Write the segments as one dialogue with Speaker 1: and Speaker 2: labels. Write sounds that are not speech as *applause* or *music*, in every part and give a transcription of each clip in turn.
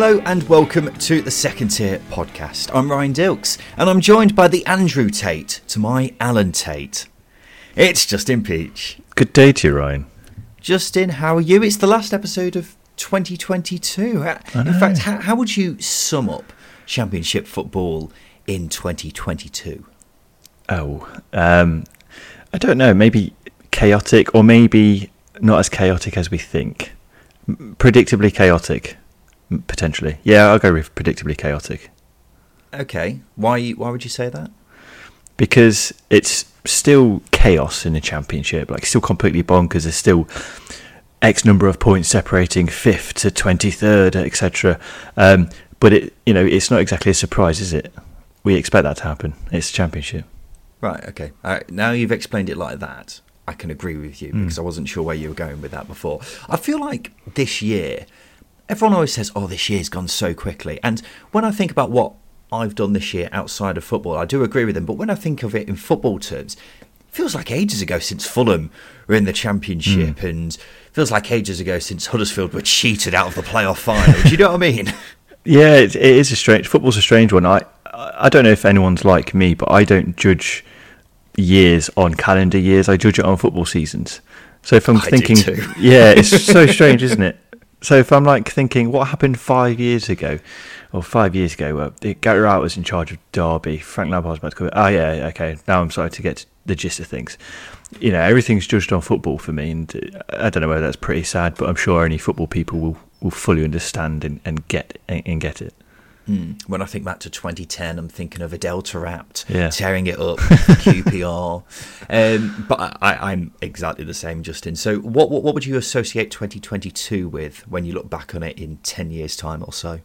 Speaker 1: Hello and welcome to the Second Tier podcast. I'm Ryan Dilks and I'm joined by the Andrew Tate to my Alan Tate. It's Justin Peach.
Speaker 2: Good day to you, Ryan.
Speaker 1: Justin, how are you? It's the last episode of 2022. In fact, how, how would you sum up Championship football in 2022?
Speaker 2: Oh, um, I don't know. Maybe chaotic, or maybe not as chaotic as we think. Predictably chaotic, potentially. Yeah, I'll go with predictably chaotic
Speaker 1: Okay, why why would you say that?
Speaker 2: because it's still chaos in the championship. Like, still completely bonkers. There's still X number of points separating fifth to twenty third, etc. Um, but it, you know, it's not exactly a surprise, is it? We expect that to happen. It's the championship.
Speaker 1: Right, okay. All right, now you've explained it like that, I can agree with you because I wasn't sure where you were going with that before. I feel like this year, everyone always says, oh, this year's gone so quickly. And when I think about what I've done this year outside of football, I do agree with them. But when I think of it in football terms, it feels like ages ago since Fulham were in the Championship hmm. and feels like ages ago since Huddersfield were cheated out of the playoff final. do you know what I mean? *laughs*
Speaker 2: Yeah, it, it is a strange. Football's a strange one. I I don't know if anyone's like me, but I don't judge years on calendar years. I judge it on football seasons. So if I'm
Speaker 1: I
Speaker 2: thinking, yeah, it's *laughs* so strange, isn't it? So if I'm like thinking, what happened five years ago, or five years ago, uh, Gary Rowett was in charge of Derby. Frank Lampard's about to come. Oh yeah, okay. Now I'm starting to get the gist of things. You know, everything's judged on football for me, and uh, I don't know whether that's pretty sad, but I'm sure only football people will, will fully understand and, and get and get it.
Speaker 1: Mm. When I think back to 2010, I'm thinking of Adel Taarabt
Speaker 2: Yeah.
Speaker 1: tearing it up *laughs* QPR. Um, but I, I'm exactly the same, Justin. So, what, what what would you associate 2022 with when you look back on it in 10 years' time or so?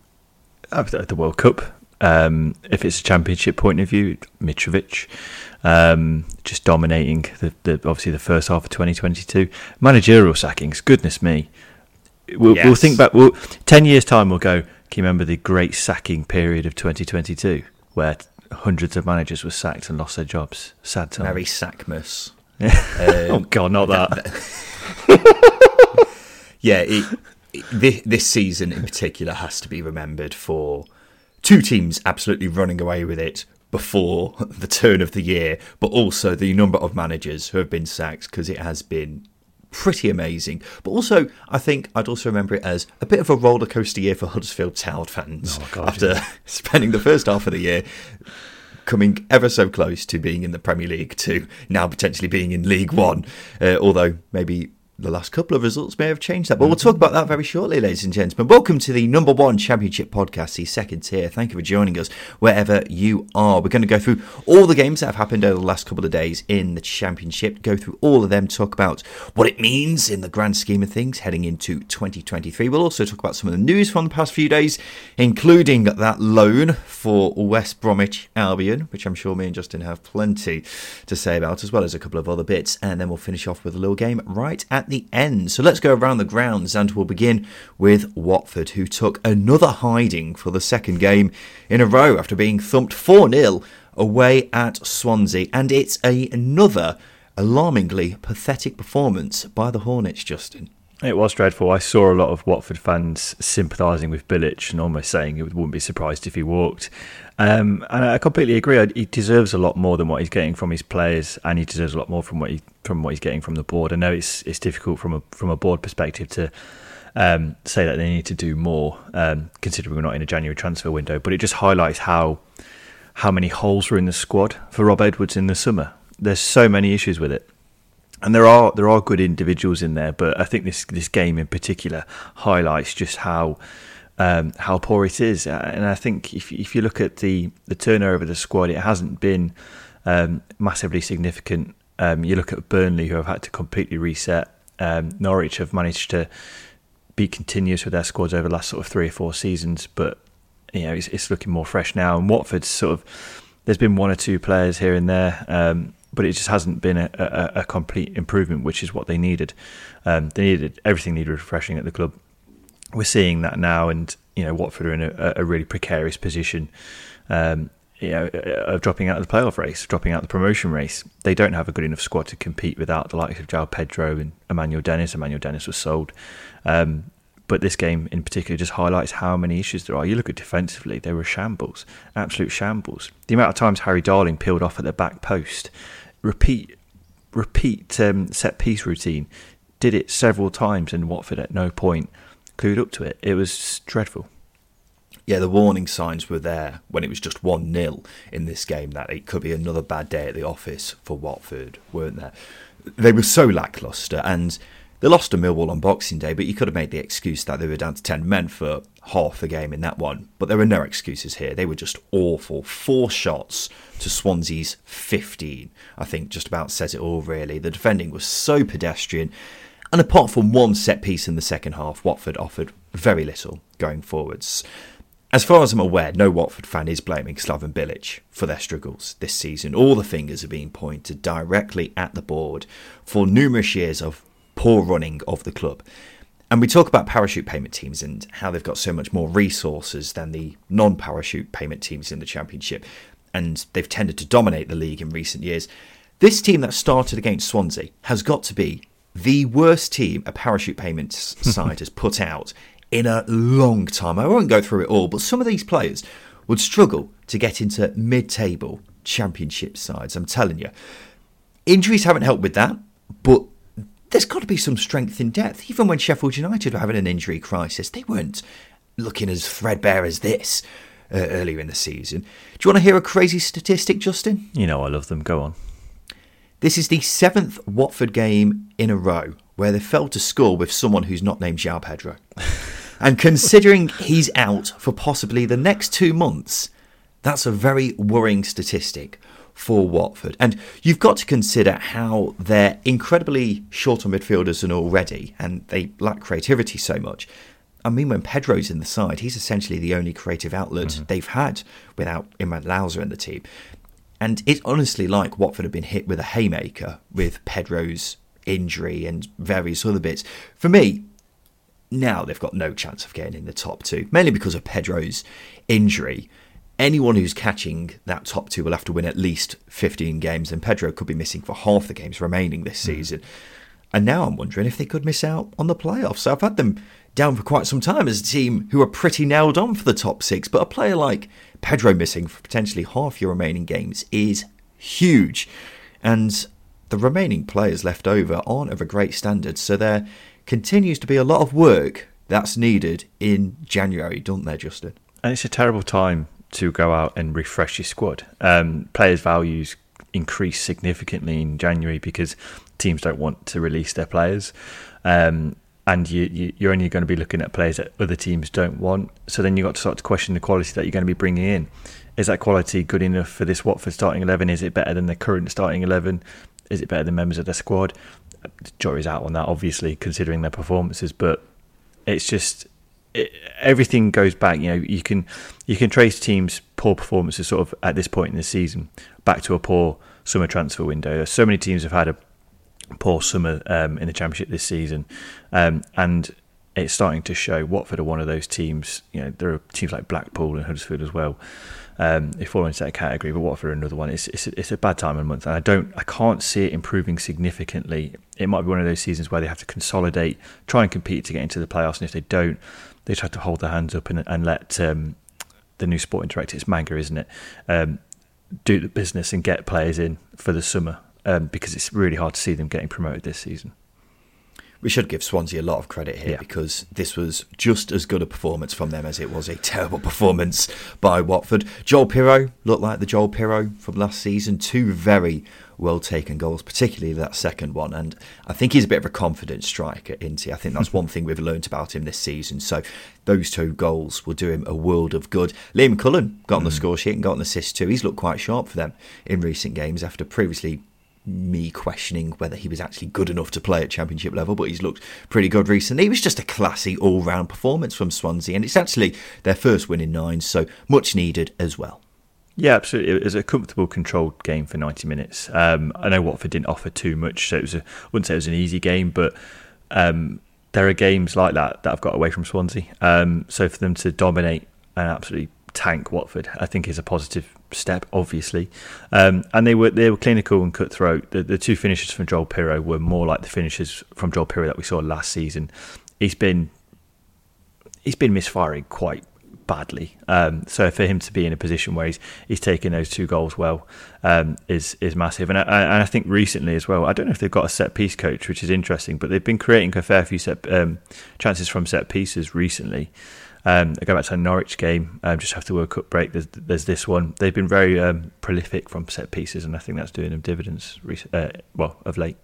Speaker 2: Uh, the World Cup. Um, if it's a championship point of view, Mitrovic um, just dominating the, the obviously the first half of 2022. Managerial sackings, goodness me. We'll, we'll think back. We'll, Ten years time, we'll go. Can you remember the great sacking period of 2022, where hundreds of managers were sacked and lost their jobs? Sad time.
Speaker 1: Mary Sackmus. *laughs*
Speaker 2: oh
Speaker 1: Um,
Speaker 2: God, not that. *laughs*
Speaker 1: yeah, it, it, this, this season in particular has to be remembered for two teams absolutely running away with it before *laughs* the turn of the year, but also the number of managers who have been sacked because it has been pretty amazing. But also, I think I'd also remember it as a bit of a roller coaster year for Huddersfield Town fans
Speaker 2: Oh, God,
Speaker 1: after *laughs* spending the first half of the year coming ever so close to being in the Premier League to now potentially being in League One. Uh, although maybe the last couple of results may have changed that. But we'll talk about that very shortly, ladies and gentlemen. Welcome to the number one championship podcast, the second tier. Thank you for joining us wherever you are. We're going to go through all the games that have happened over the last couple of days in the championship, go through all of them, talk about what it means in the grand scheme of things heading into 2023. We'll also talk about some of the news from the past few days, including that loan for West Bromwich Albion, which I'm sure me and Justin have plenty to say about, as well as a couple of other bits. And then we'll finish off with a little game right at the end. So let's go around the grounds and we'll begin with Watford, who took another hiding for the second game in a row after being thumped 4 0 away at Swansea. And it's a, another alarmingly pathetic performance by the Hornets, Justin.
Speaker 2: It was dreadful. I saw a lot of Watford fans sympathising with Bilic and almost saying it wouldn't be surprised if he walked. Um, and I completely agree. He deserves a lot more than what he's getting from his players, and he deserves a lot more from what he from what he's getting from the board. I know it's it's difficult from a from a board perspective to um, say that they need to do more, um, considering we're not in a January transfer window. But it just highlights how how many holes were in the squad for Rob Edwards in the summer. There's so many issues with it. And there are there are good individuals in there, but I think this this game in particular highlights just how um, how poor it is. Uh, and I think if if you look at the the turnover of the squad, it hasn't been um, massively significant. Um, you look at Burnley, who have had to completely reset. Um, Norwich have managed to be continuous with their squads over the last sort of three or four seasons, but you know it's, it's looking more fresh now. And Watford's sort of there's been one or two players here and there, um, but it just hasn't been a, a, a, complete improvement, which is what they needed. Um, they needed everything needed refreshing at the club. We're seeing that now, and you know Watford are in a, a really precarious position. Um, you know, of dropping out of the playoff race, dropping out of the promotion race. They don't have a good enough squad to compete without the likes of João Pedro and Emmanuel Dennis. Emmanuel Dennis was sold. Um, but this game in particular just highlights how many issues there are. You look at defensively, they were shambles, absolute shambles. The amount of times Harry Darling peeled off at the back post, repeat, repeat um, set piece routine, did it several times, and Watford at no point clued up to it. It was dreadful.
Speaker 1: Yeah, the warning signs were there when it was just 1 0 in this game that it could be another bad day at the office for Watford, weren't there? They were so lacklustre, and they lost to Millwall on Boxing Day, but you could have made the excuse that they were down to 10 men for half the game in that one. But there were no excuses here. They were just awful. Four shots to Swansea's 15. I think just about says it all, really. The defending was so pedestrian. And apart from one set piece in the second half, Watford offered very little going forwards. As far as I'm aware, no Watford fan is blaming Slaven Bilic for their struggles this season. All the fingers are being pointed directly at the board for numerous years of poor running of the club. And we talk about parachute payment teams and how they've got so much more resources than the non parachute payment teams in the Championship. And they've tended to dominate the league in recent years. This team that started against Swansea has got to be the worst team a parachute payments *laughs* side has put out in a long time. I won't go through it all, but some of these players would struggle to get into mid table championship sides. I'm telling you. Injuries haven't helped with that, but there's got to be some strength in depth. Even when Sheffield United were having an injury crisis, they weren't looking as threadbare as this uh, earlier in the season. Do you want to hear a crazy statistic, Justin?
Speaker 2: You know I love them. Go on.
Speaker 1: This is the seventh Watford game in a row where they failed to score with someone who's not named João Pedro. *laughs* and considering he's out for possibly the next two months, that's a very worrying statistic for Watford. And you've got to consider how they're incredibly short on midfielders and already, and they lack creativity so much. I mean, when Pedro's in the side, he's essentially the only creative outlet mm-hmm. they've had without Imran Louza in the team. And it's honestly like Watford have been hit with a haymaker with Pedro's injury and various other bits. For me, now they've got no chance of getting in the top two, mainly because of Pedro's injury anyone who's catching that top two will have to win at least 15 games, and Pedro could be missing for half the games remaining this hmm. season. And now I'm wondering if they could miss out on the playoffs. So I've had them down for quite some time as a team who are pretty nailed on for the top six, but a player like Pedro missing for potentially half your remaining games is huge. And the remaining players left over aren't of a great standard, so there continues to be a lot of work that's needed in January, don't there, Justin?
Speaker 2: And it's a terrible time to go out and refresh your squad. Um, players' values increase significantly in January because teams don't want to release their players. Um, and you, you, are only going to be looking at players that other teams don't want. So then you've got to start to question the quality that you're going to be bringing in. Is that quality good enough for this Watford starting 11? Is it better than the current starting 11? Is it better than members of the squad? The jury's out on that, obviously, considering their performances. But it's just it, everything goes back. You know, you can you can trace teams' poor performances sort of at this point in the season back to a poor summer transfer window. So many teams have had a poor summer um, in the championship this season, um, and it's starting to show. Watford are one of those teams. You know, there are teams like Blackpool and Huddersfield as well. Um, fall into that category, but Watford are another one. It's, it's it's a bad time of month, and I don't, I can't see it improving significantly. It might be one of those seasons where they have to consolidate, try and compete to get into the playoffs, and if they don't, they try to hold their hands up and, and let um, the new Sporting Director, it's Manga, isn't it, um, do the business and get players in for the summer um, because it's really hard to see them getting promoted this season.
Speaker 1: We should give Swansea a lot of credit here
Speaker 2: Yeah.
Speaker 1: because this was just as good a performance from them as it was a terrible *laughs* performance by Watford. Joël Piroe looked like the Joël Piroe from last season. Two very well taken goals, particularly that second one. And I think he's a bit of a confident striker, isn't he? I think that's hmm. one thing we've learnt about him this season. So those two goals will do him a world of good. Liam Cullen got on the hmm. score sheet and got an assist too. He's looked quite sharp for them in recent games after previously me questioning whether he was actually good enough to play at championship level, but he's looked pretty good recently. It was just a classy all round performance from Swansea, and it's actually their first win in nine, so much needed as well.
Speaker 2: Yeah, absolutely. It was a comfortable, controlled game for 90 minutes. Um, I know Watford didn't offer too much, so it was a, I wouldn't say it was an easy game, but um, there are games like that that I've got away from Swansea. Um, so for them to dominate and absolutely tank Watford, I think is a positive step, obviously. Um, and they were they were clinical and cutthroat. The, the two finishes from Joël Piroe were more like the finishes from Joël Piroe that we saw last season. He's been he's been misfiring quite badly. Um, so for him to be in a position where he's he's taking those two goals well um, is is massive. And I, and I think recently as well, I don't know if they've got a set piece coach, which is interesting, but they've been creating a fair few set um, chances from set pieces recently. Um, I go back to the Norwich game um, just after World Cup break. There's, there's this one. They've been very um, prolific from set pieces, and I think that's doing them dividends. Uh, well, of late.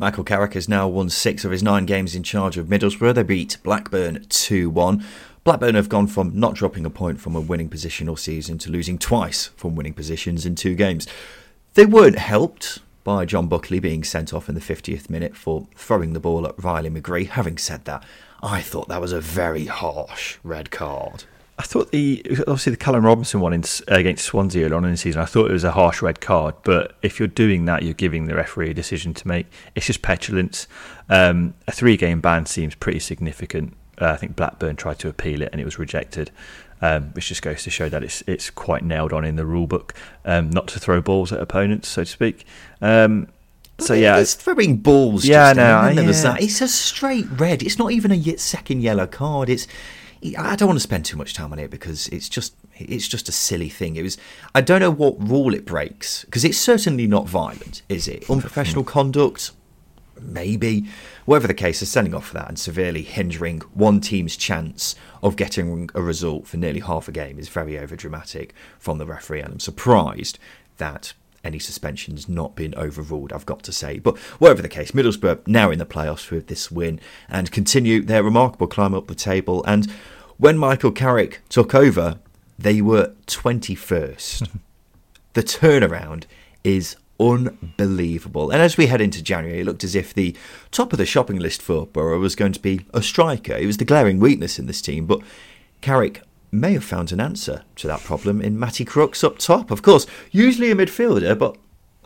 Speaker 1: Michael Carrick has now won six of his nine games in charge of Middlesbrough. They beat Blackburn 2 1. Blackburn have gone from not dropping a point from a winning position all season to losing twice from winning positions in two games. They weren't helped by John Buckley being sent off in the 50th minute for throwing the ball at Riley McGree. Having said that, I thought that was a very harsh red card.
Speaker 2: I thought the obviously the Callum Robinson one in, against Swansea earlier on in the season. I thought it was a harsh red card, but if you're doing that, you're giving the referee a decision to make. It's just petulance. Um, a three-game ban seems pretty significant. Uh, I think Blackburn tried to appeal it and it was rejected, um, which just goes to show that it's it's quite nailed on in the rule book um, not to throw balls at opponents, so to speak. Um, so yeah,
Speaker 1: There's throwing balls.
Speaker 2: Yeah,
Speaker 1: just
Speaker 2: no, I- yeah.
Speaker 1: that. It's a straight red. It's not even a second yellow card. It's. I don't want to spend too much time on it because it's just it's just a silly thing. It was. I don't know what rule it breaks because it's certainly not violent, is it? Unprofessional conduct, maybe. Whatever the case, is sending off for that and severely hindering one team's chance of getting a result for nearly half a game is very overdramatic from the referee, and I'm surprised that any suspension's not been overruled, I've got to say. But whatever the case, Middlesbrough now in the playoffs with this win and continue their remarkable climb up the table. And when Michael Carrick took over, they were 21st. *laughs* the turnaround is unbelievable. And as we head into January, it looked as if the top of the shopping list for Borough was going to be a striker. It was the glaring weakness in this team, but Carrick may have found an answer to that problem in Matty Crooks up top. Of course, usually a midfielder, but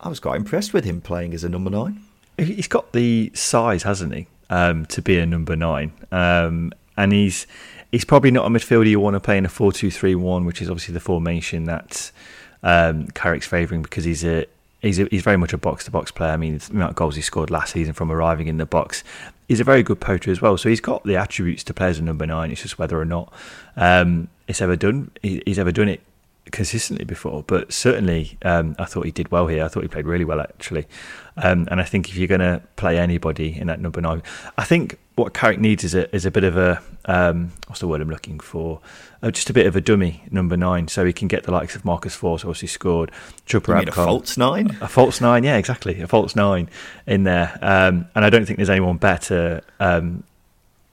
Speaker 1: I was quite impressed with him playing as a number nine.
Speaker 2: he's got the size, hasn't he, um, to be a number nine, um, and he's he's probably not a midfielder you want to play in a four-two-three-one, which is obviously the formation that um, Carrick's favouring because he's a he's a, he's very much a box-to-box player. I mean, the amount of goals he scored last season from arriving in the box. He's a very good poacher as well, so he's got the attributes to play as a number nine. It's just whether or not um, it's ever done. He, he's ever done it consistently before, but certainly um, I thought he did well here. I thought he played really well actually, um, and I think if you're going to play anybody in that number nine, I think what Carrick needs is a is a bit of a um, what's the word I'm looking for? Uh, just a bit of a dummy number nine, so he can get the likes of Marcus Forss, obviously scored.
Speaker 1: Mean, a false nine?
Speaker 2: a false nine, yeah, exactly, a false nine in there, um, and I don't think there's anyone better um,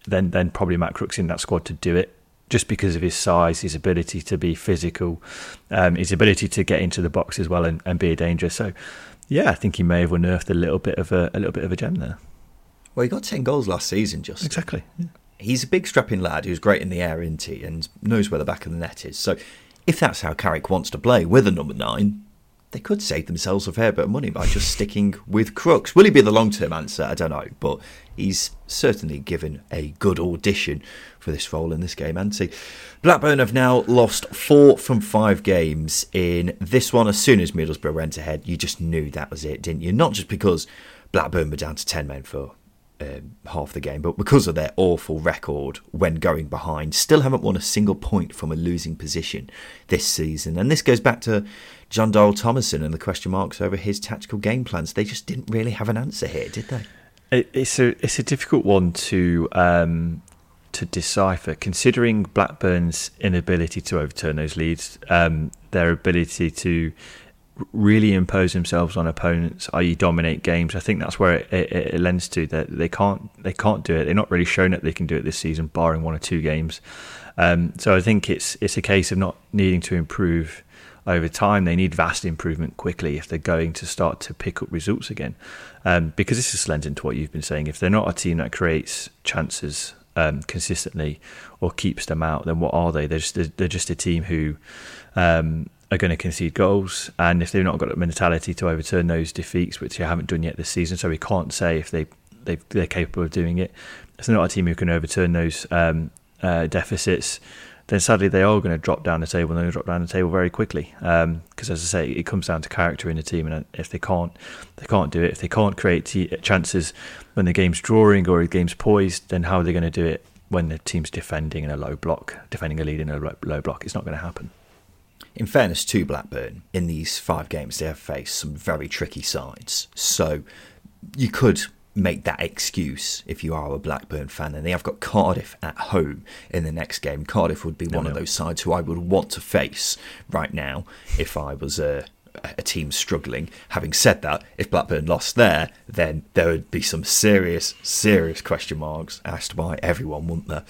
Speaker 2: than than probably Matt Crooks in that squad to do it. Just because of his size, his ability to be physical, um, his ability to get into the box as well and, and be a danger. So, yeah, I think he may have unearthed a little bit of a, a little bit of a gem there.
Speaker 1: Well, he got 10 goals last season, just.
Speaker 2: Exactly.
Speaker 1: He's a big strapping lad who's great in the air, isn't he? And knows where the back of the net is. So if that's how Carrick wants to play with a number nine, they could save themselves a fair bit of money by just sticking with Crooks. Will he be the long term answer? I don't know. But he's certainly given a good audition for this role in this game, he? Blackburn have now lost four from five games in this one. As soon as Middlesbrough went ahead, you just knew that was it, didn't you? Not just because Blackburn were down to 10 men for um, half the game, but because of their awful record when going behind, still haven't won a single point from a losing position this season. And this goes back to Jon Dahl Tomasson and the question marks over his tactical game plans. They just didn't really have an answer here, did they?
Speaker 2: It, it's a it's a difficult one to um, to decipher, considering Blackburn's inability to overturn those leads, um, their ability to really impose themselves on opponents, i.e., dominate games. I think that's where it, it, it, lends to that they can't they can't do it. They're not really shown that they can do it this season, barring one or two games. Um, so I think it's it's a case of not needing to improve over time. They need vast improvement quickly if they're going to start to pick up results again. Um, because this is lends into what you've been saying. If they're not a team that creates chances um, consistently or keeps them out, then what are they? They're just, they're just a team who um, are going to concede goals, and if they've not got a mentality to overturn those defeats, which they haven't done yet this season, so we can't say if they they are capable of doing it. If they're not a team who can overturn those um, uh, deficits, then sadly they are going to drop down the table. They're going to drop down the table very quickly because, um, as I say, it comes down to character in the team, and if they can't, they can't do it. If they can't create t- chances when the game's drawing or the game's poised, then how are they going to do it when the team's defending in a low block, defending a lead in a low block? It's not going to happen.
Speaker 1: In fairness to Blackburn, in these five games they have faced some very tricky sides. So you could make that excuse if you are a Blackburn fan. And they have got Cardiff at home in the next game. Cardiff would be no, one no. of those sides who I would want to face right now if I was a, a team struggling. Having said that, if Blackburn lost there, then there would be some serious, serious question marks asked by everyone, wouldn't there?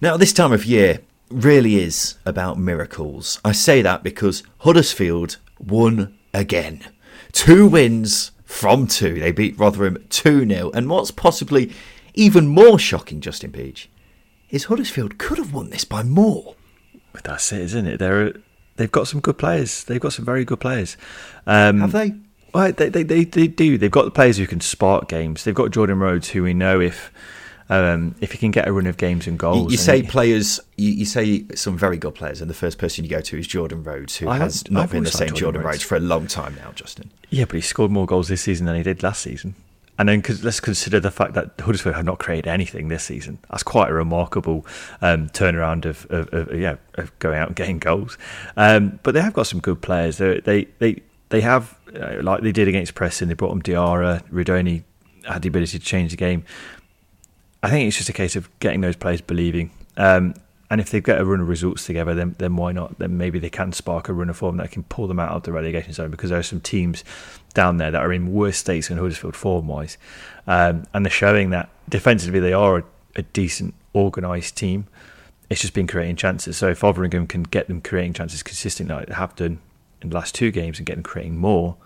Speaker 1: Now, this time of year really is about miracles. I say that because Huddersfield won again. Two wins from two. They beat Rotherham 2 0. And what's possibly even more shocking, Justin Peach, is Huddersfield could have won this by more.
Speaker 2: But that's it, isn't it? They're, they've got some good players. They've got some very good players. Um,
Speaker 1: have they?
Speaker 2: Well, they, they, they, they do. They've got the players who can spark games. They've got Jordan Rhodes, who we know if um, if you can get a run of games and goals.
Speaker 1: You, you say players, you, you, say some very good players, and the first person you go to is Jordan Rhodes, who I has not I've been the same Jordan, Jordan Rhodes. Rhodes for a long time now, Justin.
Speaker 2: Yeah, but he scored more goals this season than he did last season. And then cause let's consider the fact that Huddersfield have not created anything this season. That's quite a remarkable um, turnaround of, of, of, yeah, of going out and getting goals. Um, but they have got some good players. They're, they they they have uh, like they did against Preston. They brought them Diarra, Rudoni had the ability to change the game. I think it's just a case of getting those players believing. Um, and if they get a run of results together, then then why not? Then maybe they can spark a run of form that can pull them out of the relegation zone because there are some teams down there that are in worse states than Huddersfield form wise, um, and they're showing that defensively they are a, a decent organised team. It's just been creating chances. So if Fotheringham can get them creating chances consistently like they have done in the last two games and get them creating more,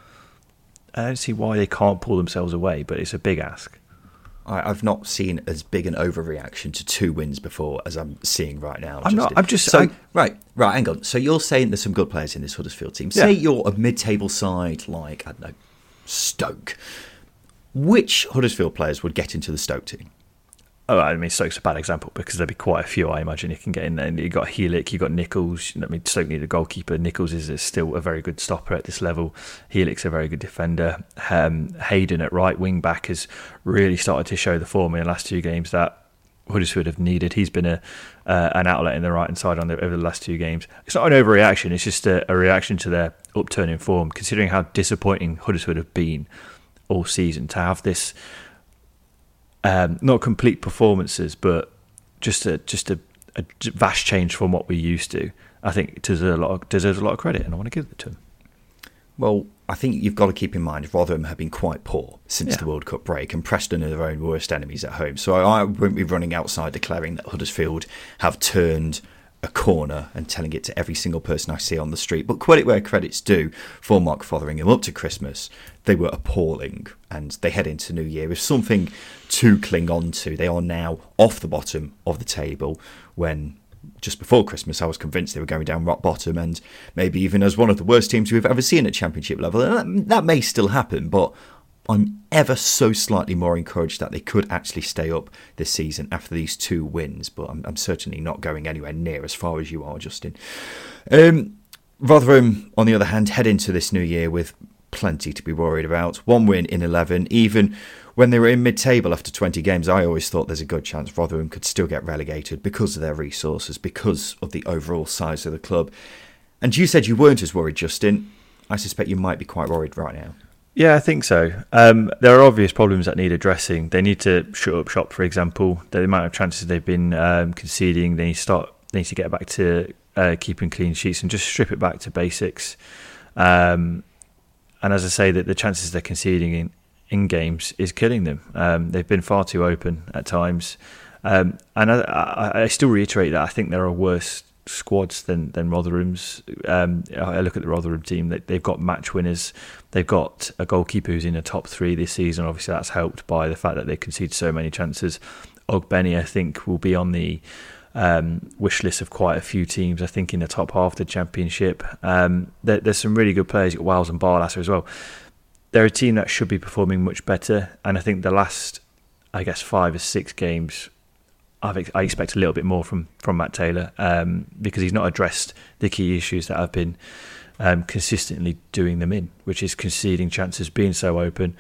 Speaker 2: I don't see why they can't pull themselves away. But it's a big ask.
Speaker 1: I, have not seen as big an overreaction to two wins before as I'm seeing right now.
Speaker 2: I'm not. I'm just
Speaker 1: so I, right. Right. Hang on. So you're saying there's some good players in this Huddersfield team. Say yeah. you're a mid-table side like I don't know Stoke. Which Huddersfield players would get into the Stoke team?
Speaker 2: Oh, I mean, Stoke's a bad example because there'd be quite a few. I imagine you can get in there. You've got Helik, you've got Nicholls. I mean, Stoke need a goalkeeper. Nicholls is, still a very good stopper at this level. Helik's a very good defender. Um, Hayden at right wing back has really started to show the form in the last two games that Huddersfield have needed. He's been a uh, an outlet in the right hand side on the, over the last two games. It's not an overreaction. It's just a, a reaction to their upturn in form, considering how disappointing Huddersfield have been all season. To have this um, not complete performances, but just a just a, a, vast change from what we used to. I think deserves a lot of, deserves a lot of credit, and I want to give it to him.
Speaker 1: Well, I think you've got to keep in mind Rotherham have been quite poor since yeah. the World Cup break, and Preston are their own worst enemies at home. So I won't be running outside declaring that Huddersfield have turned a corner and telling it to every single person I see on the street. But credit where credit's due for Mark Fotheringham up to Christmas, they were appalling and they head into New Year with something to cling on to. They are now off the bottom of the table when just before Christmas I was convinced they were going down rock bottom and maybe even as one of the worst teams we've ever seen at championship level. And that, that may still happen, but I'm ever so slightly more encouraged that they could actually stay up this season after these two wins, but I'm, I'm certainly not going anywhere near as far as you are, Justin. Um, Rotherham, on the other hand, head into this new year with plenty to be worried about. One win in 11, even when they were in mid table after 20 games, I always thought there's a good chance Rotherham could still get relegated because of their resources, because of the overall size of the club. And you said you weren't as worried, Justin. I suspect you might be quite worried right now.
Speaker 2: Yeah, I think so. Um, there are obvious problems that need addressing. They need to shut up shop, for example. The amount of chances they've been um, conceding, they need to start. They need to get back to uh, keeping clean sheets and just strip it back to basics. Um, and as I say, that the chances they're conceding in, in games is killing them. Um, they've been far too open at times, um, and I, I, I, still reiterate that I think there are worse squads than than Rotherham's. Um, I look at the Rotherham team; they've got match winners. They've got a goalkeeper who's in the top three this season. Obviously, that's helped by the fact that they concede so many chances. Ogbene, I think, will be on the um, wish list of quite a few teams. I think in the top half of the championship, um, there, there's some really good players. You've got Wiles and Barlaser as well. They're a team that should be performing much better, and I think the last, I guess, five or six games, I've, i expect a little bit more from from Matt Taylor um, because he's not addressed the key issues that have been um, consistently doing them in, which is conceding chances, being so open,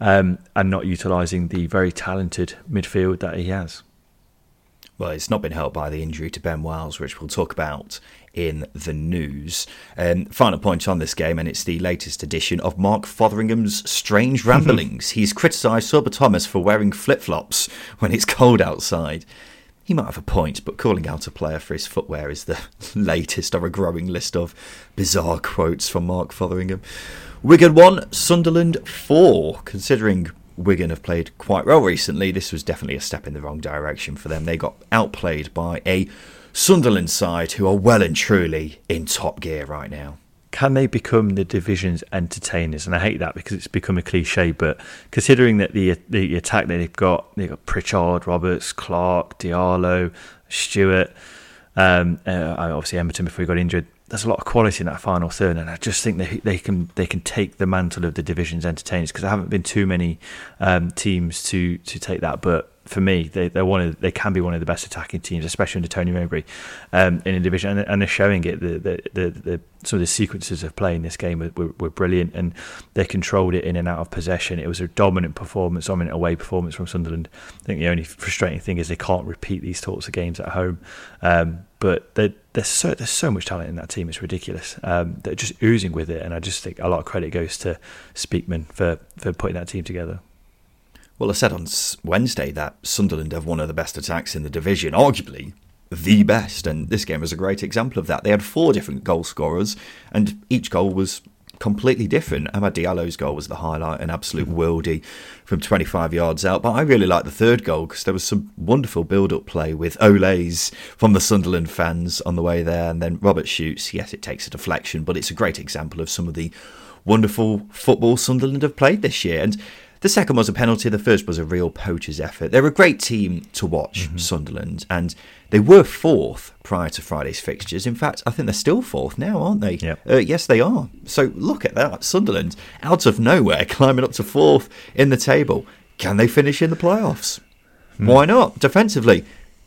Speaker 2: um, and not utilising the very talented midfield that he has.
Speaker 1: Well, it's not been helped by the injury to Ben Wiles, which we'll talk about in the news. Um, final point on this game, and it's the latest edition of Mark Fotheringham's strange *laughs* ramblings. He's criticised Sorba Thomas for wearing flip flops when it's cold outside. He might have a point, but calling out a player for his footwear is the *laughs* latest of a growing list of bizarre quotes from Mark Fotheringham. Wigan 1, Sunderland 4. Considering Wigan have played quite well recently. This was definitely a step in the wrong direction for them. They got outplayed by a Sunderland side who are well and truly in top gear right now.
Speaker 2: Can they become the division's entertainers? And I hate that because it's become a cliche. But considering that the the attack that they've got, they've got Pritchard, Roberts, Clark, Diallo, Stewart, um, uh, obviously Embleton before he got injured there's a lot of quality in that final third, and I just think they they can they can take the mantle of the division's entertainers because there haven't been too many um, teams to to take that. But for me, they they're one of they can be one of the best attacking teams, especially under Tony Mowbray um, in a division, and, and, they're showing it. The, the, the, the, some of the sequences of play in this game were, were, were, brilliant, and they controlled it in and out of possession. It was a dominant performance, dominant away performance from Sunderland. I think the only frustrating thing is they can't repeat these sorts of games at home. Um, but there's so there's so much talent in that team. It's ridiculous. Um, they're just oozing with it, and I just think a lot of credit goes to Speakman for for putting that team together.
Speaker 1: Well, I said on Wednesday that Sunderland have one of the best attacks in the division, arguably the best, and this game was a great example of that. They had four different goal scorers, and each goal was completely different. Amad Diallo's goal was the highlight, an absolute worldie from 25 yards out. But I really liked the third goal because there was some wonderful build-up play with Olays from the Sunderland fans on the way there, and then Robert shoots. Yes, it takes a deflection, but it's a great example of some of the wonderful football Sunderland have played this year. And the second was a penalty. The first was a real poacher's effort. They're a great team to watch, mm-hmm. Sunderland, and they were fourth prior to Friday's fixtures. In fact, I think they're still fourth now, aren't they?
Speaker 2: Yep.
Speaker 1: Uh, yes, they are. So look at that. Sunderland, out of nowhere, *laughs* climbing up to fourth in the table. Can they finish in the playoffs? Mm. Why not? Defensively,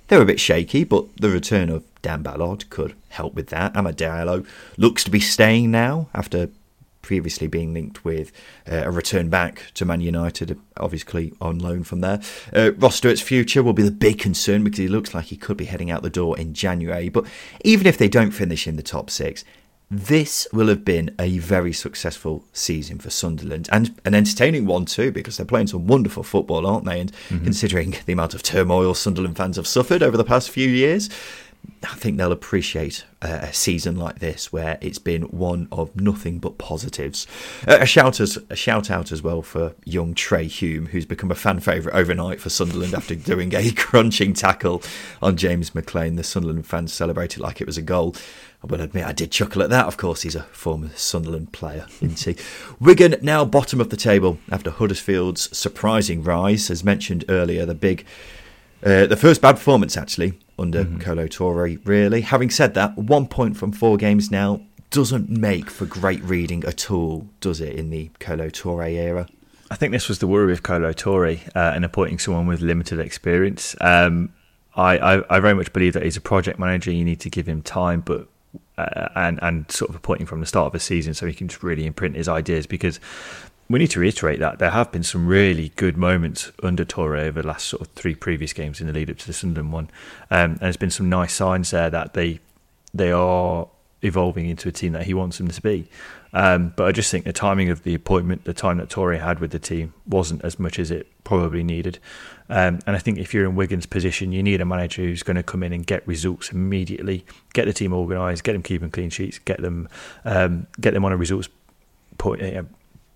Speaker 1: they're a bit shaky, but the return of Dan Ballard could help with that. Amad Diallo looks to be staying now after previously being linked with uh, a return back to Man United, obviously on loan from there. Uh, Ross Stewart's future will be the big concern because he looks like he could be heading out the door in January. But even if they don't finish in the top six, this will have been a very successful season for Sunderland and an entertaining one too because they're playing some wonderful football, aren't they? And mm-hmm. considering the amount of turmoil Sunderland fans have suffered over the past few years, I think they'll appreciate a season like this where it's been one of nothing but positives. a shout as, a shout out as well for young Trai Hume, who's become a fan favourite overnight for Sunderland after *laughs* doing a crunching tackle on James McClean. The Sunderland fans celebrated like it was a goal. I will admit I did chuckle at that. Of course, he's a former Sunderland player, isn't he? *laughs* Wigan now bottom of the table after Huddersfield's surprising rise, as mentioned earlier. The big, uh, the first bad performance actually under mm-hmm. Kolo Touré, really. Having said that, one point from four games now doesn't make for great reading at all, does it, in the Kolo Touré era?
Speaker 2: I think this was the worry of Kolo Touré uh, and appointing someone with limited experience. Um, I, I, I, very much believe that he's a project manager. You need to give him time, but uh, and and sort of appointing from the start of the season so he can just really imprint his ideas because we need to reiterate that there have been some really good moments under Touré over the last sort of three previous games in the lead up to the Sunderland one, um, and there's been some nice signs there that they they are evolving into a team that he wants them to be. Um, but I just think the timing of the appointment, the time that Touré had with the team, wasn't as much as it probably needed. Um, and I think if you're in Wigan's position, you need a manager who's going to come in and get results immediately, get the team organised, get them keeping clean sheets, get them um, get them on a results point, uh,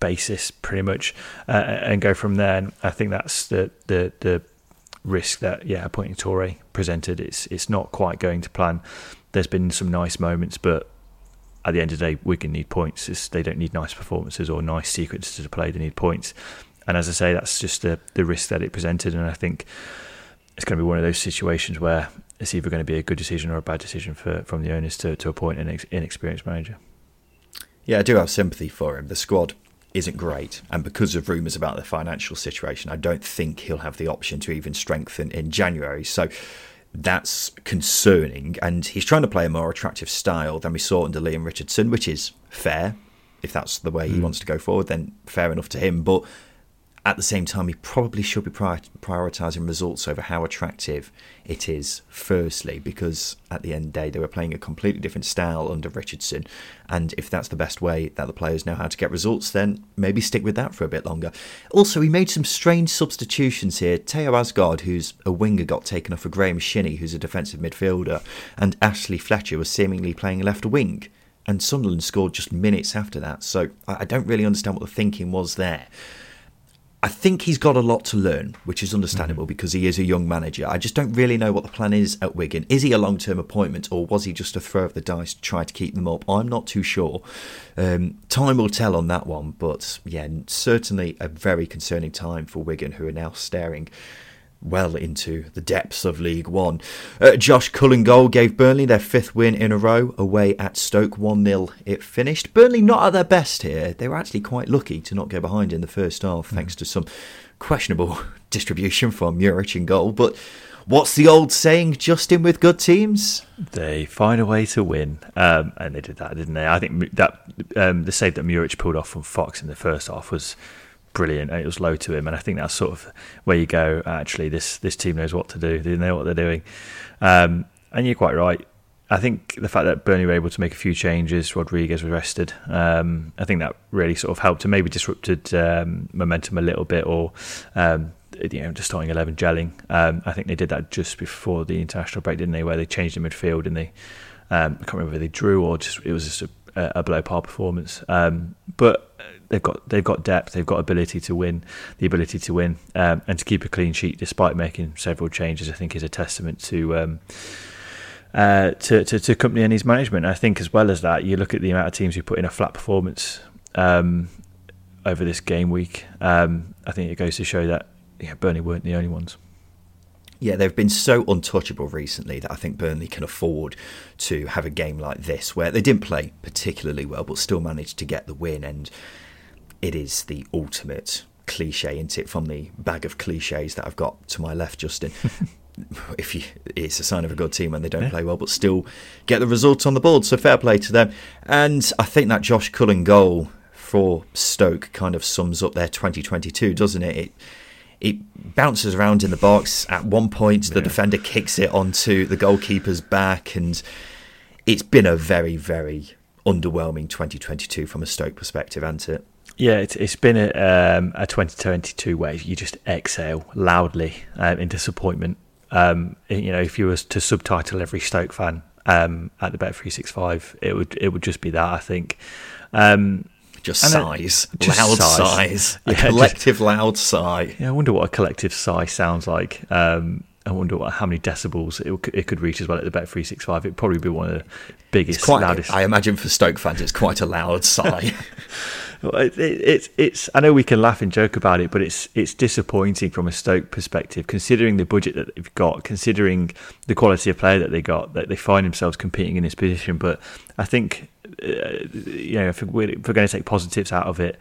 Speaker 2: basis, pretty much, uh, and go from there. And I think that's the the the risk that yeah, appointing Toure presented. It's it's not quite going to plan. There's been some nice moments, but at the end of the day, Wigan need points. It's, they don't need nice performances or nice sequences to play. They need points. And as I say, that's just the the risk that it presented. And I think it's going to be one of those situations where it's either going to be a good decision or a bad decision for from the owners to, to appoint an inexperienced manager.
Speaker 1: Yeah, I do have sympathy for him. The squad isn't great, and because of rumours about the financial situation, I don't think he'll have the option to even strengthen in January. So that's concerning. And he's trying to play a more attractive style than we saw under Leam Richardson, which is fair. If that's the way he mm. wants to go forward, then fair enough to him. But at the same time, he probably should be prioritising results over how attractive it is, firstly, because at the end of the day, they were playing a completely different style under Richardson. And if that's the best way that the players know how to get results, then maybe stick with that for a bit longer. Also, he made some strange substitutions here. Thelo Aasgaard, who's a winger, got taken off for Graham Shinnie, who's a defensive midfielder, and Ashley Fletcher was seemingly playing left wing. And Sunderland scored just minutes after that, so I don't really understand what the thinking was there. I think he's got a lot to learn, which is understandable mm-hmm. because he is a young manager. I just don't really know what the plan is at Wigan. Is he a long term appointment or was he just a throw of the dice to try to keep them up? I'm not too sure. Um, time will tell on that one, but yeah, certainly a very concerning time for Wigan, who are now staring well into the depths of League One. Uh, Josh Cullen goal gave Burnley their fifth win in a row away at Stoke 1 0. It finished. Burnley not at their best here. They were actually quite lucky to not go behind in the first half, mm. thanks to some questionable *laughs* distribution from Muric in goal. But what's the old saying, Justin, with good teams?
Speaker 2: They find a way to win. Um, and they did that, didn't they? I think that um, the save that Muric pulled off from Fox in the first half was brilliant. It was low to him, and I think that's sort of where you go. Actually, this this team knows what to do. They know what they're doing, um, and you're quite right. I think the fact that Burnley were able to make a few changes, Rodriguez was rested. Um, I think that really sort of helped and maybe disrupted um, momentum a little bit, or um, you know, just starting eleven gelling. Um, I think they did that just before the international break, didn't they? Where they changed the midfield and they um, I can't remember if they drew or just it was just a, a below par performance. Um, but they've got they've got depth, they've got ability to win, the ability to win, um, and to keep a clean sheet despite making several changes. I think is a testament to. Um, uh, to, to, to Kompany and his management. I think as well as that, you look at the amount of teams who put in a flat performance um, over this game week. Um, I think it goes to show that yeah, Burnley weren't the only ones.
Speaker 1: Yeah, they've been so untouchable recently that I think Burnley can afford to have a game like this where they didn't play particularly well but still managed to get the win. And it is the ultimate cliche, isn't it, from the bag of cliches that I've got to my left, Justin. *laughs* if you, it's a sign of a good team when they don't yeah. play well, but still get the results on the board. So fair play to them. And I think that Josh Cullen goal for Stoke kind of sums up their 2022, doesn't it? It it bounces around in the box. At one point, the yeah. defender kicks it onto the goalkeeper's back, and it's been a very, very underwhelming 2022 from a Stoke perspective, hasn't it?
Speaker 2: Yeah, it's, it's been a, um, a 2022 where you just exhale loudly um, in disappointment. Um, you know, if you were to subtitle every Stoke fan um, at the Bet three six five, it would it would just be that. I think. Um,
Speaker 1: just sighs, *laughs* just loud sighs, sighs. a yeah, collective just, loud sigh.
Speaker 2: Yeah, I wonder what a collective sigh sounds like. Um, I wonder what, how many decibels it, it, could reach as well at the Bet three six five. It'd probably be one of the biggest,
Speaker 1: quite,
Speaker 2: loudest.
Speaker 1: I imagine for Stoke fans, it's quite a loud sigh. *laughs* *laughs*
Speaker 2: it, it, it's it's. I know we can laugh and joke about it, but it's it's disappointing from a Stoke perspective, considering the budget that they've got, considering the quality of player that they got, that they find themselves competing in this position. But I think uh, you know, if we're, if we're going to take positives out of it,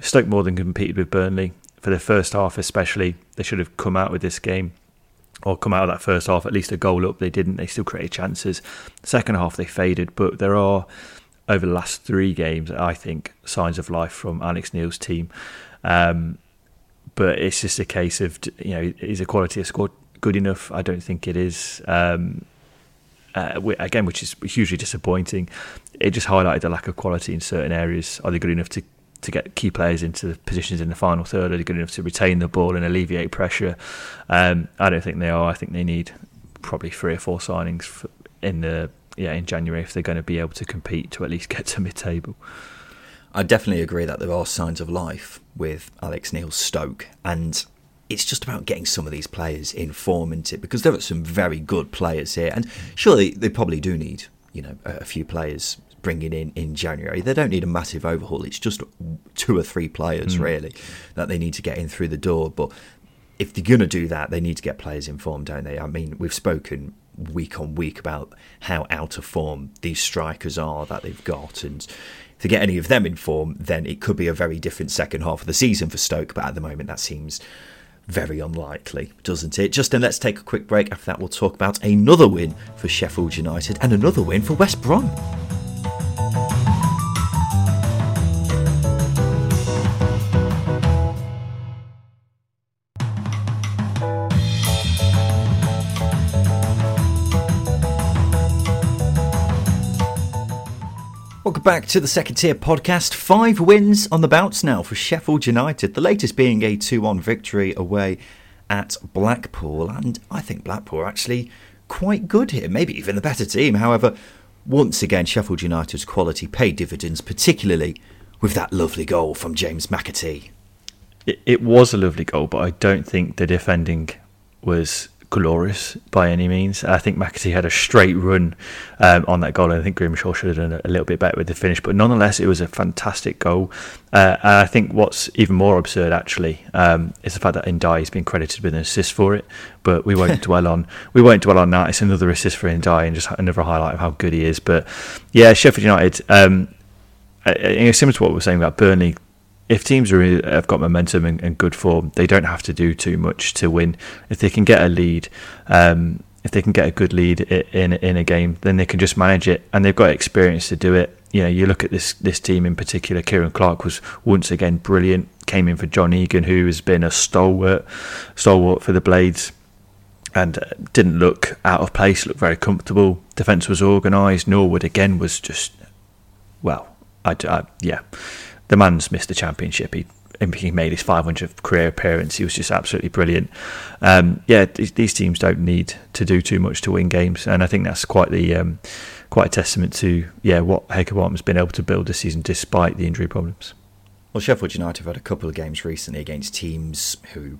Speaker 2: Stoke more than competed with Burnley for the first half, especially. They should have come out with this game or come out of that first half at least a goal up. They didn't. They still created chances. Second half they faded, but there are over the last three games, I think, signs of life from Alex Neil's team. Um, but it's just a case of you know is the quality of squad good enough? I don't think it is. Um, uh, again, which is hugely disappointing. It just highlighted the lack of quality in certain areas. Are they good enough to to get key players into positions in the final third? Are they good enough to retain the ball and alleviate pressure? Um, I don't think they are. I think they need probably three or four signings in the yeah in January if they're going to be able to compete to at least get to mid table.
Speaker 1: I definitely agree that there are signs of life with Alex Neil's Stoke, and it's just about getting some of these players in form into it because there are some very good players here, and surely they probably do need you know a few players bringing in in January. They don't need a massive overhaul. It's just two or three players mm. really that they need to get in through the door. But if they're going to do that, they need to get players in form, don't they? I mean, we've spoken week on week about how out of form these strikers are that they've got, and to get any of them in form, then it could be a very different second half of the season for Stoke. But at the moment, that seems very unlikely, doesn't it? Justin, let's take a quick break. After that, we'll talk about another win for Sheffield United and another win for West Brom. Welcome back to the second tier podcast. Five wins on the bounce now for Sheffield United, the latest being a 2 1 victory away at Blackpool. And I think Blackpool are actually quite good here, maybe even the better team. However, once again, Sheffield United's quality paid dividends, particularly with that lovely goal from James McAtee.
Speaker 2: It, it was a lovely goal, but I don't think the defending was glorious by any means. I think McAtee had a straight run um, on that goal, and I think Grimshaw should have done a little bit better with the finish. But nonetheless, it was a fantastic goal. Uh, and I think what's even more absurd, actually, um, is the fact that Ndiaye has been credited with an assist for it. But we won't *laughs* dwell on we won't dwell on that. It's another assist for Ndiaye, and just another highlight of how good he is. But yeah, Sheffield United. Um, similar to what we were saying about Burnley, if teams are, have got momentum and, and, good form, they don't have to do too much to win. If they can get a lead, um, if they can get a good lead in in a game, then they can just manage it, and they've got experience to do it. You know, you look at this this team in particular. Ciaran Clark was once again brilliant. Came in for John Egan, who has been a stalwart stalwart for the Blades and uh, didn't look out of place, looked very comfortable. Defence was organised. Norwood again was just, well, I, I, yeah, the man's missed the championship. He he made his 500th career appearance. He was just absolutely brilliant. Um, yeah, these teams don't need to do too much to win games, and I think that's quite the um, quite a testament to yeah what Heckingbottom's been able to build this season despite the injury problems.
Speaker 1: Well, Sheffield United have had a couple of games recently against teams who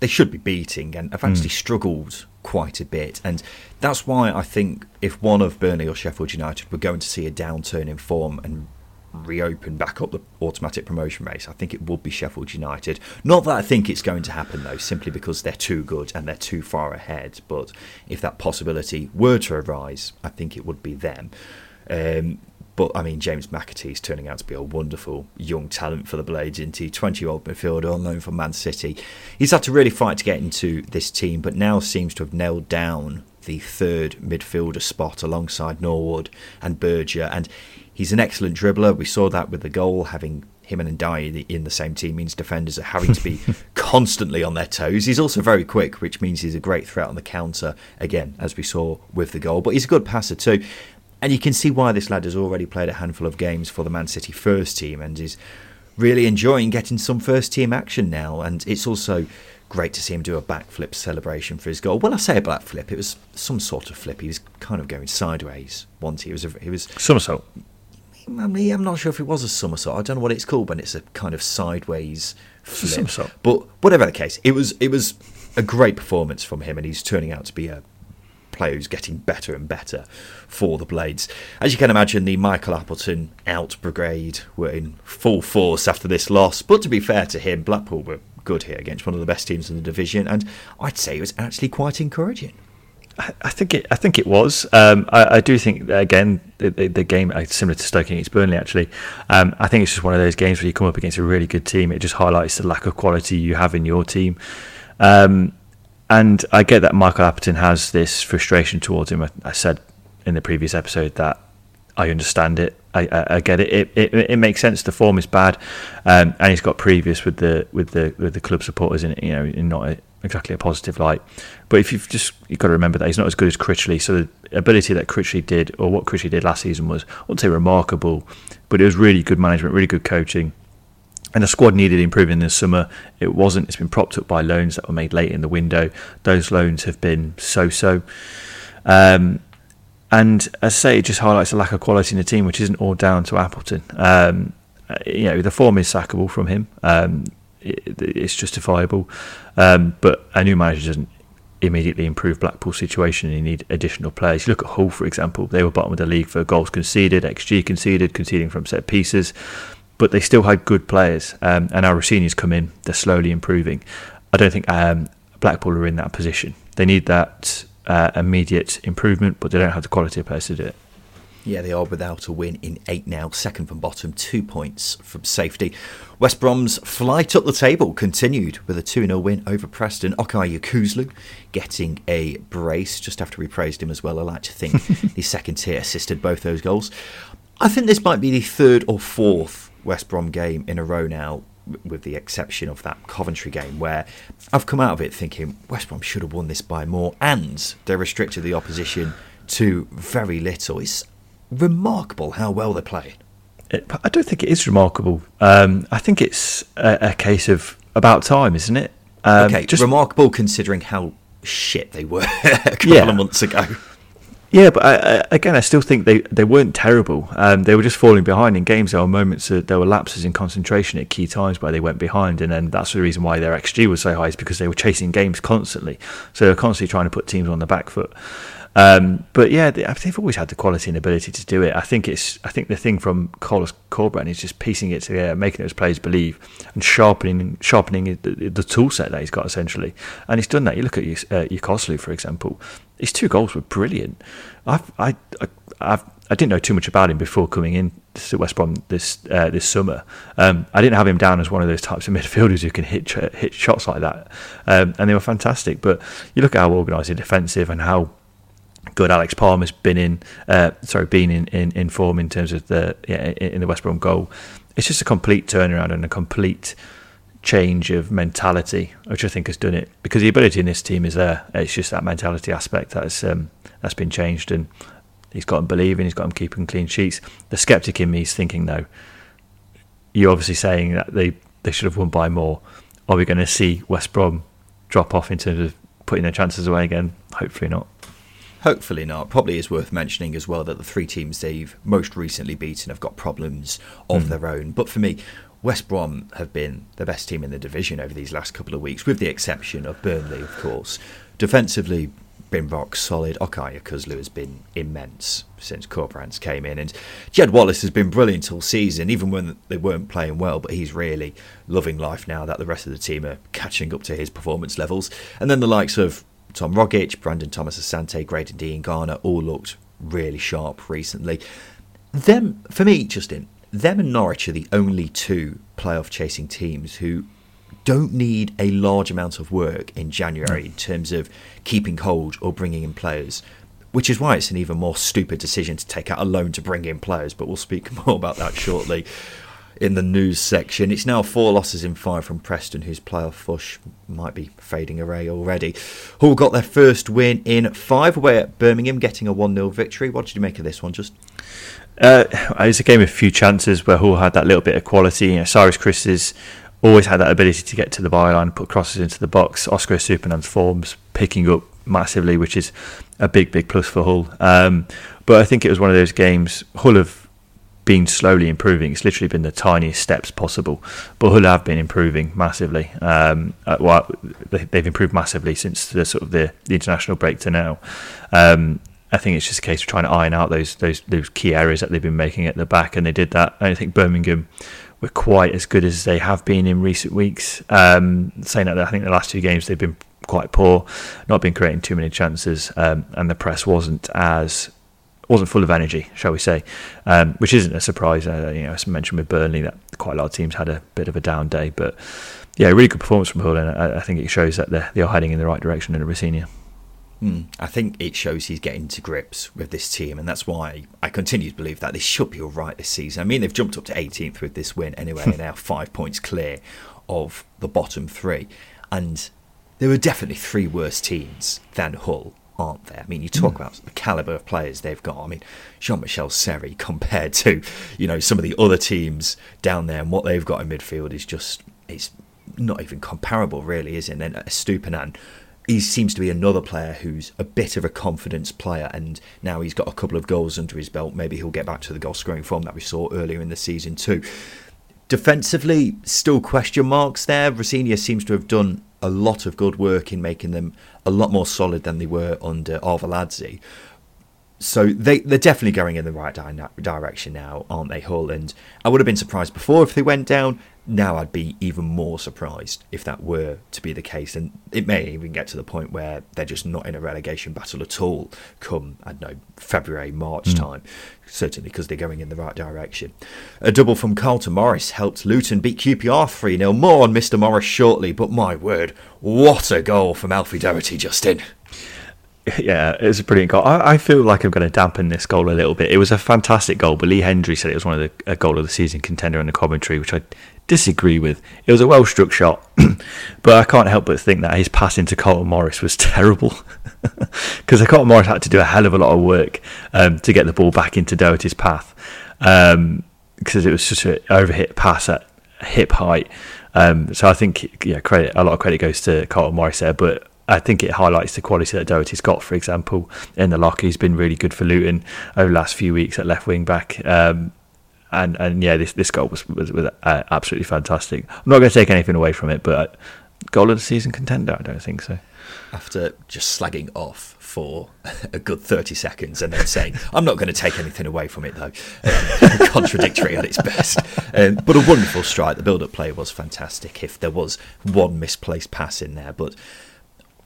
Speaker 1: they should be beating and have actually mm. struggled quite a bit. And that's why I think if one of Burnley or Sheffield United were going to see a downturn in form and reopen back up the automatic promotion race, I think it would be Sheffield United. Not that I think it's going to happen though, simply because they're too good and they're too far ahead. But if that possibility were to arise, I think it would be them. Um, but I mean, James McAtee is turning out to be a wonderful young talent for the Blades, into 20 year old midfielder on loan from Man City. He's had to really fight to get into this team, but now seems to have nailed down the third midfielder spot alongside Norwood and Berger. And He's an excellent dribbler. We saw that with the goal, having him and Ndiaye in the same team means defenders are having to be *laughs* constantly on their toes. He's also very quick, which means he's a great threat on the counter, again, as we saw with the goal. But he's a good passer too. And you can see why this lad has already played a handful of games for the Man City first team and is really enjoying getting some first team action now. And it's also great to see him do a backflip celebration for his goal. When I say a backflip, it was some sort of flip. He was kind of going sideways once. He was a, he was
Speaker 2: somersault.
Speaker 1: I mean, I'm not sure if it was a somersault. I don't know what it's called when it's a kind of sideways flip. But whatever the case, it was it was a great performance from him, and he's turning out to be a player who's getting better and better for the Blades. As you can imagine, the Michael Appleton out brigade were in full force after this loss. But to be fair to him, Blackpool were good here against one of the best teams in the division, and I'd say it was actually quite encouraging.
Speaker 2: I think it. I think it was. Um, I, I, do think again the, the, the, game uh, similar to Stoke against Burnley. Actually, um, I think it's just one of those games where you come up against a really good team. It just highlights the lack of quality you have in your team. Um, and I get that Michael Appleton has this frustration towards him. I, I said in the previous episode that I understand it. I, I, I get it. It, it. it makes sense. The form is bad, um, and he's got previous with the with the with the club supporters in you know in not exactly a positive light. But if you've just you've got to remember that he's not as good as Critchley. So the ability that Critchley did, or what Critchley did last season, was I wouldn't say remarkable, but it was really good management, really good coaching. And the squad needed improving this summer. It wasn't. It's been propped up by loans that were made late in the window. Those loans have been so-so. Um, and as I say, it just highlights a lack of quality in the team, which isn't all down to Appleton. Um, you know, the form is sackable from him. Um, it, it's justifiable. Um, but a new manager doesn't immediately improve Blackpool's situation you need additional players. You look at Hull, for example, they were bottom of the league for goals conceded, XG conceded, conceding from set pieces, but they still had good players. Um, and our Rosenior's come in, they're slowly improving. I don't think um, Blackpool are in that position. They need that uh, immediate improvement, but they don't have the quality of players to do it.
Speaker 1: Yeah, they are without a win in eight now, second from bottom, two points from safety. West Brom's flight up the table continued with a 2 0 win over Preston. Okay Yokuslu getting a brace just after we praised him as well. I like to think *laughs* the second tier assisted both those goals. I think this might be the third or fourth West Brom game in a row now, with the exception of that Coventry game, where I've come out of it thinking West Brom should have won this by more, and they restricted the opposition to very little. It's remarkable how well they're playing.
Speaker 2: It, I don't think it is remarkable. Um, I think it's a, a, case of about time, isn't it?
Speaker 1: Um, okay, just remarkable considering how shit they were *laughs* a couple yeah. of months ago.
Speaker 2: Yeah, but I, again, I still think they, they weren't terrible. Um, they were just falling behind in games. There were moments that there were lapses in concentration at key times where they went behind, and then that's the reason why their XG was so high is because they were chasing games constantly. So they were constantly trying to put teams on the back foot. Um, but yeah, they've always had the quality and ability to do it. I think it's I think the thing from Carlos Corberán is just piecing it together, making those players believe, and sharpening sharpening the, the tool set that he's got essentially. And he's done that. You look at uh, Yokuslu, for example. His two goals were brilliant. I've, I I've, I didn't know too much about him before coming in to West Brom this uh, this summer. Um, I didn't have him down as one of those types of *laughs* midfielders who can hit hit shots like that, um, and they were fantastic. But you look at how organised defensive and how good Alex Palmer's been in, uh, sorry, been in, in, in form in terms of the yeah, in the West Brom goal. It's just a complete turnaround and a complete change of mentality, which I think has done it because the ability in this team is there. It's just that mentality aspect that's um, that's been changed, and he's got them believing, he's got them keeping clean sheets. The skeptic in me is thinking, though, you're obviously saying that they they should have won by more. Are we going to see West Brom drop off in terms of putting their chances away again? Hopefully not.
Speaker 1: Hopefully not. Probably is worth mentioning as well that the three teams they've most recently beaten have got problems of mm. their own. But for me, West Brom have been the best team in the division over these last couple of weeks, with the exception of Burnley, of course. Defensively, been rock solid. Okay Yokuslu has been immense since Corberán's came in, and Jed Wallace has been brilliant all season, even when they weren't playing well. But he's really loving life now that the rest of the team are catching up to his performance levels. And then the likes of Tom Rogic, Brandon Thomas Asante, Grady Diangana all looked really sharp recently. Them, for me, Justin, them and Norwich are the only two playoff chasing teams who don't need a large amount of work in January in terms of keeping hold or bringing in players, which is why it's an even more stupid decision to take out a loan to bring in players. But we'll speak *laughs* more about that shortly in the news section. It's now four losses in five from Preston, whose playoff fush might be fading away already. Hull got their first win in five away at Birmingham, getting a 1 0 victory. What did you make of this one, just?
Speaker 2: Uh, it was a game of few chances where Hull had that little bit of quality. You know, Cyrus Christie has always had that ability to get to the byline, put crosses into the box. Oscar Estupiñán's forms picking up massively, which is a big, big plus for Hull. Um, but I think it was one of those games. Hull have been slowly improving. It's literally been the tiniest steps possible. But Hull have been improving massively. Um, uh, well, they've improved massively since the sort of the, the international break to now. Um, I think it's just a case of trying to iron out those those those key areas that they've been making at the back, and they did that. I think Birmingham were quite as good as they have been in recent weeks. Um, saying that, I think the last two games they've been quite poor, not been creating too many chances, um, and the press wasn't as wasn't full of energy, shall we say, um, which isn't a surprise. Uh, you know, as I mentioned with Burnley, that quite a lot of teams had a bit of a down day, but yeah, really good performance from Hull, and I, I think it shows that they're, they are heading in the right direction in Rosenior.
Speaker 1: Mm, I think it shows he's getting to grips with this team, and that's why I continue to believe that this should be all right this season. I mean, they've jumped up to 18th with this win anyway, and *laughs* now five points clear of the bottom three, and there are definitely three worse teams than Hull, aren't there? I mean, you talk mm. about the caliber of players they've got. I mean, Jean-Michel Seri *laughs* compared to you know some of the other teams down there and what they've got in midfield is just it's not even comparable, really, is it? And Estupiñán he seems to be another player who's a bit of a confidence player, and now he's got a couple of goals under his belt. Maybe he'll get back to the goal scoring form that we saw earlier in the season too. Defensively, still question marks there. Rosenior seems to have done a lot of good work in making them a lot more solid than they were under Arveladze. So they they're definitely going in the right di- direction now, aren't they, Hull? And I would have been surprised before if they went down now I'd be even more surprised if that were to be the case, and it may even get to the point where they're just not in a relegation battle at all come I don't know February March mm. time. Certainly because they're going in the right direction. A double from Carlton Morris helped Luton beat QPR 3 0. More on Mr. Morris shortly, but my word, what a goal from Alfie Doughty, Justin. *laughs*
Speaker 2: Yeah, it was a brilliant goal. I, I, feel like I'm going to dampen this goal a little bit. It was a fantastic goal, but Lee Hendry said it was one of the goal of the season contender in the commentary, which I disagree with. It was a well struck shot, *clears throat* but I can't help but think that his pass into Carlton Morris was *laughs* terrible *laughs* because Carlton Morris had to do a hell of a lot of work um, to get the ball back into Doughty's path because um, it was such an overhit pass at hip height. Um, so I think yeah, credit a lot of credit goes to Carlton Morris there, but I think it highlights the quality that Doughty's got. For example, in the lock, he's been really good for Luton over the last few weeks at left wing back. Um, and and yeah, this this goal was was, was uh, absolutely fantastic. I'm not going to take anything away from it, but goal of the season contender, I don't think so.
Speaker 1: After just slagging off for *laughs* a good 30 seconds and then saying, *laughs* I'm not going to take anything away from it, though. Um, *laughs* contradictory at its best. Um, but a wonderful strike. The build up play was fantastic. If there was one misplaced pass in there, but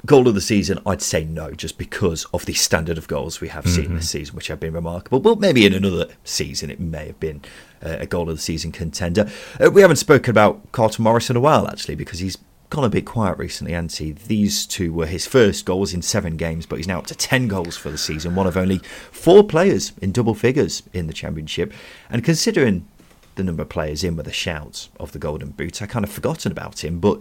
Speaker 1: goal of the season, I'd say no, just because of the standard of goals we have mm-hmm. seen this season, which have been remarkable. Well, maybe in another season, it may have been uh, a goal of the season contender. Uh, we haven't spoken about Carlton Morris in a while, actually, because he's gone a bit quiet recently, he? These two were his first goals in seven games, but he's now up to 10 goals for the season, one of only four players in double figures in the Championship. And considering the number of players in with a shout of the Golden Boot, I kind of forgotten about him, but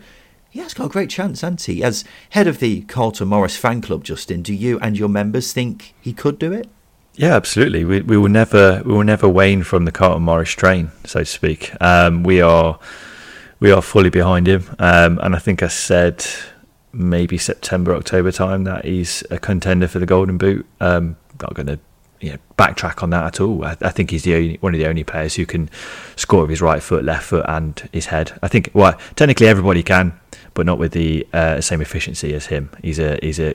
Speaker 1: he has got a great chance, hasn't he? As head of the Carlton Morris fan club, Justin, do you and your members think he could do it?
Speaker 2: Yeah, absolutely. We we will never we will never wane from the Carlton Morris train, so to speak. Um, we are we are fully behind him, um, and I think I said maybe September October time that he's a contender for the Golden Boot. Um, not going to you know, backtrack on that at all. I, I, think he's the only, one of the only players who can score with his right foot, left foot, and his head. I think well, technically everybody can, but not with the uh, same efficiency as him. He's a he's a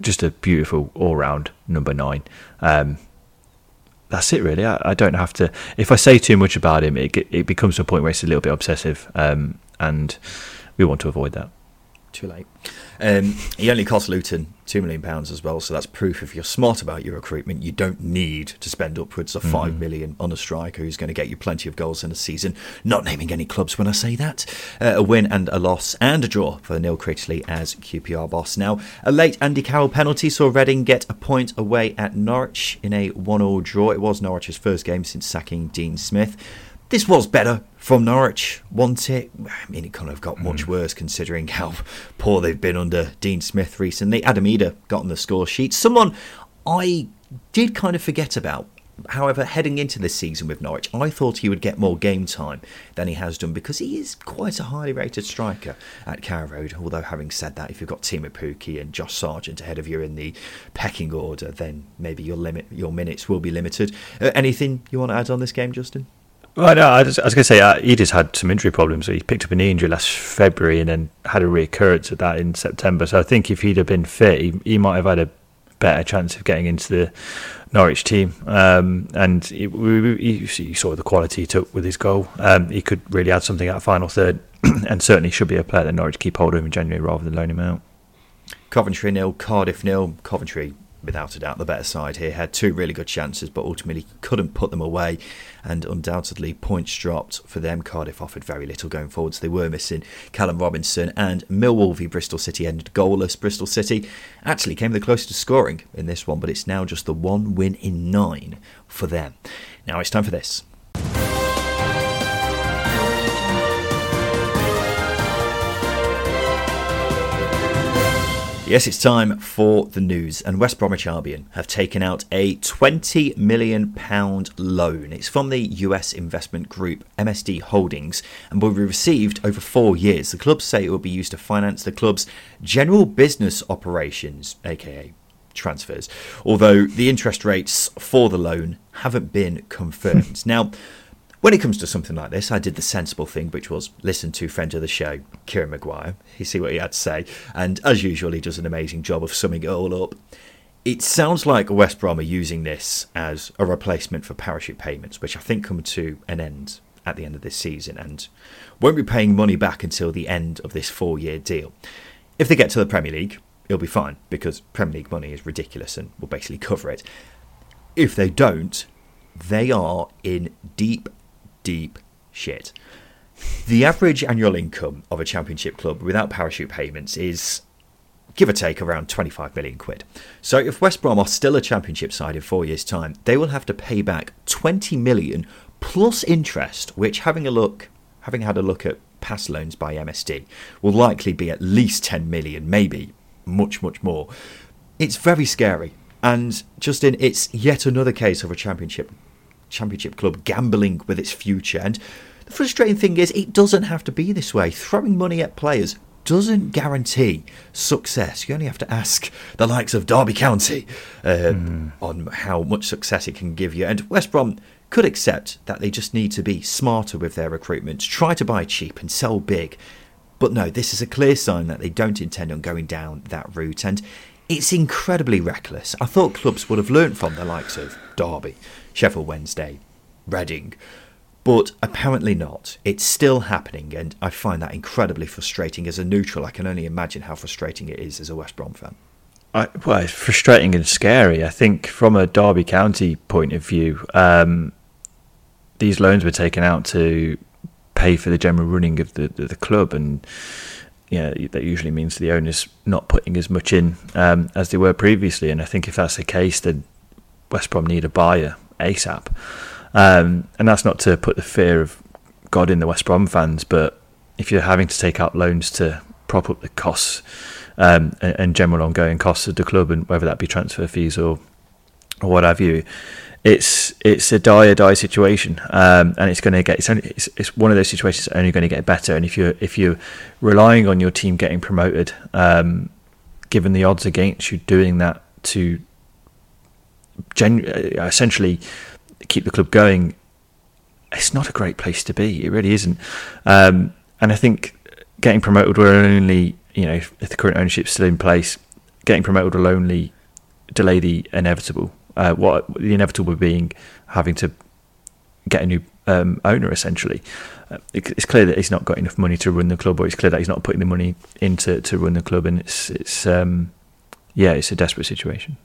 Speaker 2: just a beautiful all round number nine. Um, that's it really. I, I, don't have to. If I say too much about him, it it becomes a point where it's a little bit obsessive, um, and we want to avoid that.
Speaker 1: Too late. Um, he only cost Luton two million pounds as well, so that's proof if you're smart about your recruitment, you don't need to spend upwards of mm-hmm. five million on a striker who's going to get you plenty of goals in a season. Not naming any clubs when I say that. Uh, a win and a loss and a draw for Neil Critchley as QPR boss. Now, a late Andy Carroll penalty saw Reading get a point away at Norwich in a one-all draw. It was Norwich's first game since sacking Dean Smith. This was better from Norwich, wasn't it? I mean, it couldn't have got much mm. worse considering how poor they've been under Dean Smith recently. Adam Idah got on the score sheet. Someone I did kind of forget about. However, heading into this season with Norwich, I thought he would get more game time than he has done because he is quite a highly rated striker at Carrow Road. Although, having said that, if you've got Teemu Pukki and Josh Sargent ahead of you in the pecking order, then maybe your limit, your minutes will be limited. Uh, anything you want to add on this game, Justin?
Speaker 2: Well, no, I, was, was going to say uh, Idah's had some injury problems. He picked up a knee injury last February and then had a reoccurrence of that in September. So I think if he'd have been fit, he, he might have had a better chance of getting into the Norwich team. Um, and he, he, he, saw the quality he took with his goal. Um, he could really add something at final third, *clears throat* and certainly should be a player that Norwich keep hold of in January rather than loan him out.
Speaker 1: Coventry nil, Cardiff nil. Coventry without a doubt the better side here. Had two really good chances, but ultimately couldn't put them away. And undoubtedly, points dropped for them. Cardiff offered very little going forwards. They were missing Callum Robinson and Millwall v Bristol City ended goalless. Bristol City actually came the closest to scoring in this one, but it's now just the one win in nine for them. Now it's time for this. Yes, it's time for the news, and West Bromwich Albion have taken out a £20 million loan. It's from the US investment group MSD Holdings and will be received over four years. The clubs say it will be used to finance the club's general business operations, aka transfers, although the interest rates for the loan haven't been confirmed. now, when it comes to something like this, I did the sensible thing, which was listen to friend of the show, Kieran Maguire. You see what he had to say, and as usual, he does an amazing job of summing it all up. It sounds like West Brom are using this as a replacement for parachute payments, which I think come to an end at the end of this season and won't be paying money back until the end of this four year deal. If they get to the Premier League, it'll be fine because Premier League money is ridiculous and will basically cover it. If they don't, they are in deep deep shit. The average annual income of a championship club without parachute payments is give or take around 25 million quid. So if West Brom are still a championship side in 4 years time, they will have to pay back 20 million plus interest, which having a look having had a look at past loans by MSD will likely be at least 10 million, maybe much much more. It's very scary. And Justin, it's yet another case of a championship Championship club gambling with its future. And the frustrating thing is, it doesn't have to be this way. Throwing money at players doesn't guarantee success. You only have to ask the likes of Derby County mm. on how much success it can give you. And West Brom could accept that they just need to be smarter with their recruitment, try to buy cheap and sell big. But no, this is a clear sign that they don't intend on going down that route. And it's incredibly reckless. I thought clubs would have learnt from the likes of Derby, Sheffield Wednesday, Reading. But apparently not. It's still happening, and I find that incredibly frustrating. As a neutral, I can only imagine how frustrating it is as a West Brom fan.
Speaker 2: I, well, it's frustrating and scary. I think from a Derby County point of view, um, these loans were taken out to pay for the general running of the, the, the club, and yeah, that usually means the owners not putting as much in um, as they were previously. And I think if that's the case, then West Brom need a buyer ASAP. Um, and that's not to put the fear of God in the West Brom fans, but if you're having to take out loans to prop up the costs um, and, and, general ongoing costs of the club, and whether that be transfer fees or or what have you, it's it's a dire dire situation, um, and it's going to get it's, only, it's, it's one of those situations only going to get better. And if you're if you're relying on your team getting promoted, um, given the odds against you doing that to genu- uh, essentially keep the club going, it's not a great place to be. It really isn't. Um, and I think getting promoted will only, you know, if the current ownership's still in place, getting promoted will only delay the inevitable. Uh, what the inevitable being having to get a new um, owner essentially. Uh, it, it's clear that he's not got enough money to run the club, or it's clear that he's not putting the money into to run the club, and it's it's um, yeah, it's a desperate situation.